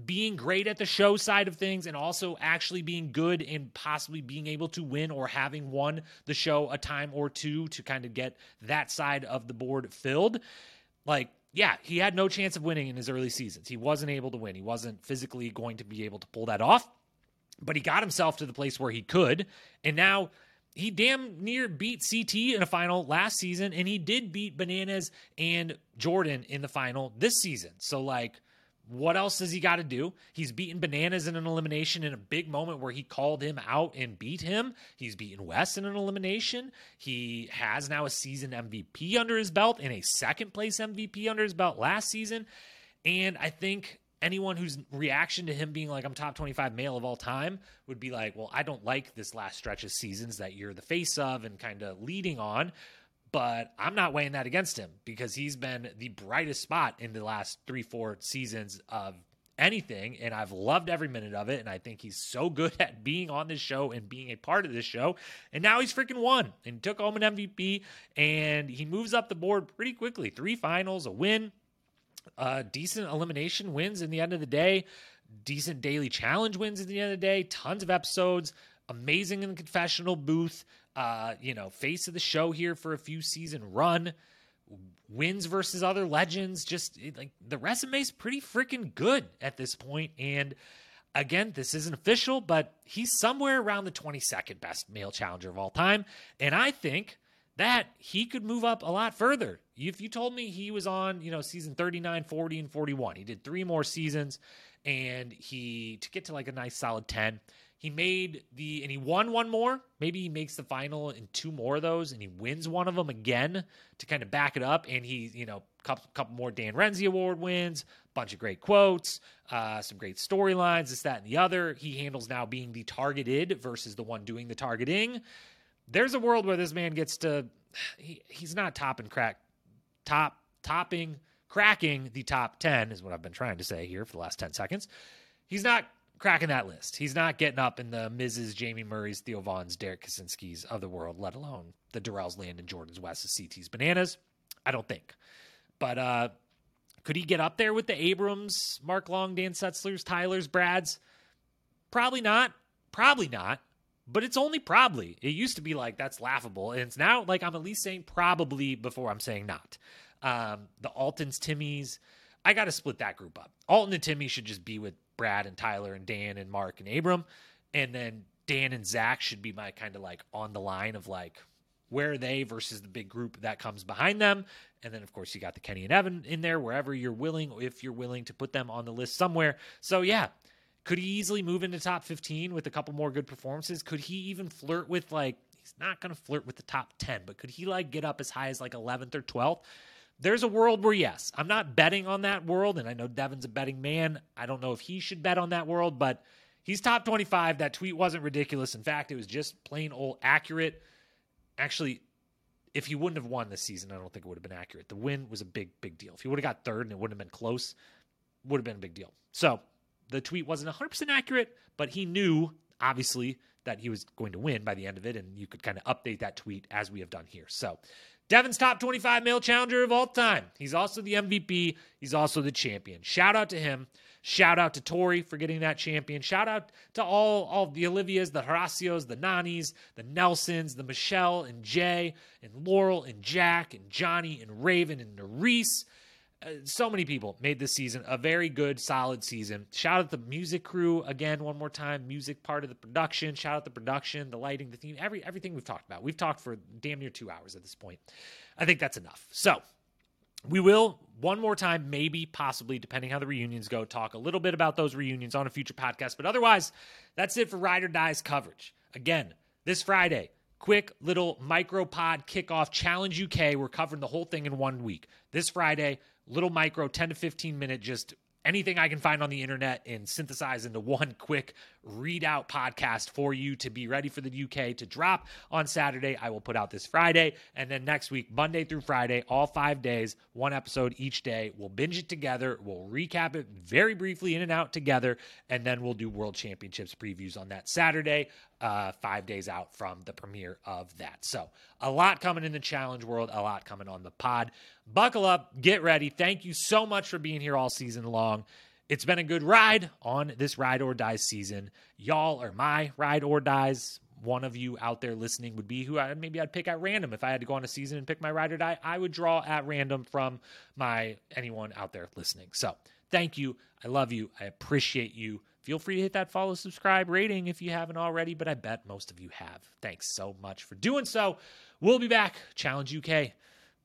being great at the show side of things and also actually being good and possibly being able to win or having won the show a time or two to kind of get that side of the board filled. Like, yeah, he had no chance of winning in his early seasons. He wasn't able to win. He wasn't physically going to be able to pull that off, but he got himself to the place where he could. And now he damn near beat CT in a final last season, and he did beat Bananas and Jordan in the final this season. So, like, what else does he got to do? He's beaten Bananas in an elimination in a big moment where he called him out and beat him. He's beaten Wes in an elimination. He has now a season MVP under his belt and a second place MVP under his belt last season. And I think anyone whose reaction to him being like I'm top 25 male of all time would be like, well, I don't like this last stretch of seasons that you're the face of and kind of leading on. But I'm not weighing that against him because he's been the brightest spot in the last three, four seasons of anything. And I've loved every minute of it. And I think he's so good at being on this show and being a part of this show. And now he's freaking won and took home an MVP. And he moves up the board pretty quickly three finals, a win, uh, decent elimination wins in the end of the day, decent daily challenge wins at the end of the day, tons of episodes, amazing in the confessional booth, uh, you know, face of the show here for a few season run, wins versus other legends. Just like the resume is pretty freaking good at this point. And again, this isn't official, but he's somewhere around the 22nd best male challenger of all time. And I think that he could move up a lot further. If you told me he was on, you know, season 39, 40, and 41, he did three more seasons and he to get to like a nice solid 10. He made the and he won one more. Maybe he makes the final in two more of those and he wins one of them again to kind of back it up. And he, you know, couple couple more Dan Renzi Award wins, bunch of great quotes, uh, some great storylines, this, that, and the other. He handles now being the targeted versus the one doing the targeting there's a world where this man gets to he, he's not topping crack top topping cracking the top 10 is what I've been trying to say here for the last 10 seconds. He's not cracking that list. He's not getting up in the Miz's Jamie Murray's, Theo Von's, Derrick Kosinski's of the world, let alone the Darrell's Landon Jordan's Wes's CT's Bananas. I don't think. But uh could he get up there with the Abrams, Mark Long, Dan Setzler's, Tyler's, Brad's? Probably not. Probably not but it's only probably. It used to be like that's laughable, and it's now like I'm at least saying probably before I'm saying not. Um, the Altons, Timmys, I got to split that group up. Alton and Timmy should just be with Brad and Tyler and Dan and Mark and Abram, and then Dan and Zach should be my kind of like on the line of like where are they versus the big group that comes behind them. And then, of course, you got the Kenny and Evan in there wherever you're willing, if you're willing to put them on the list somewhere. So, yeah, could he easily move into top 15 with a couple more good performances? Could he even flirt with like he's not going to flirt with the top 10, but could he like get up as high as like 11th or 12th? There's a world where yes, I'm not betting on that world and I know Devin's a betting man. I don't know if he should bet on that world, but he's top 25. That tweet wasn't ridiculous. In fact, it was just plain old accurate. Actually, if he wouldn't have won this season, I don't think it would have been accurate. The win was a big, big deal. If he would have got third and it wouldn't have been close, would have been a big deal. So the tweet wasn't 100% accurate, but he knew, obviously, that he was going to win by the end of it, and you could kind of update that tweet as we have done here. So, Devin's top 25 male challenger of all time. He's also the MVP. He's also the champion. Shout out to him. Shout out to Tori for getting that champion. Shout out to all, all the Olivias, the Horacios, the Nanys, the Nelsons, the Michele and Jay, and Laurel and Jack, and Johnny and Raven and Nurys Uh, so many people made this season a very good, solid season. Shout out the music crew again one more time. Music part of the production. Shout out the production, the lighting, the theme, every everything we've talked about. We've talked for damn near two hours at this point. I think that's enough. So we will one more time, maybe, possibly, depending how the reunions go, talk a little bit about those reunions on a future podcast. But otherwise, that's it for Ride or Dies coverage. Again, this Friday, quick little micro pod kickoff challenge UK. We're covering the whole thing in one week. This Friday, little micro 10 to 15 minute just anything I can find on the internet and synthesize into one quick readout podcast for you to be ready for the UK to drop on Saturday. I will put out this Friday. And then next week, Monday through Friday, all five days, one episode each day. We'll binge it together. We'll recap it very briefly in and out together. And then we'll do World Championships previews on that Saturday uh, five days out from the premiere of that. So, a lot coming in the challenge world, a lot coming on the pod. Buckle up, get ready. Thank you so much for being here all season long. It's been a good ride on this ride or die season. Y'all are my ride or dies. One of you out there listening would be who I maybe I'd pick at random if I had to go on a season and pick my ride or die. I would draw at random from my anyone out there listening. So, thank you. I love you. I appreciate you. Feel free to hit that follow, subscribe, rating if you haven't already, but I bet most of you have. Thanks so much for doing so. We'll be back. Challenge UK.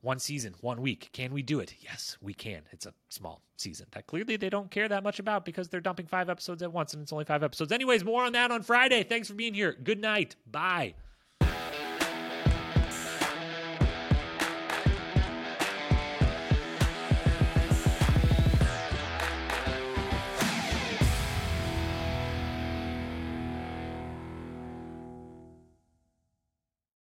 One season, one week. Can we do it? Yes, we can. It's a small season that clearly they don't care that much about because they're dumping five episodes at once and it's only five episodes. Anyways, more on that on Friday. Thanks for being here. Good night. Bye.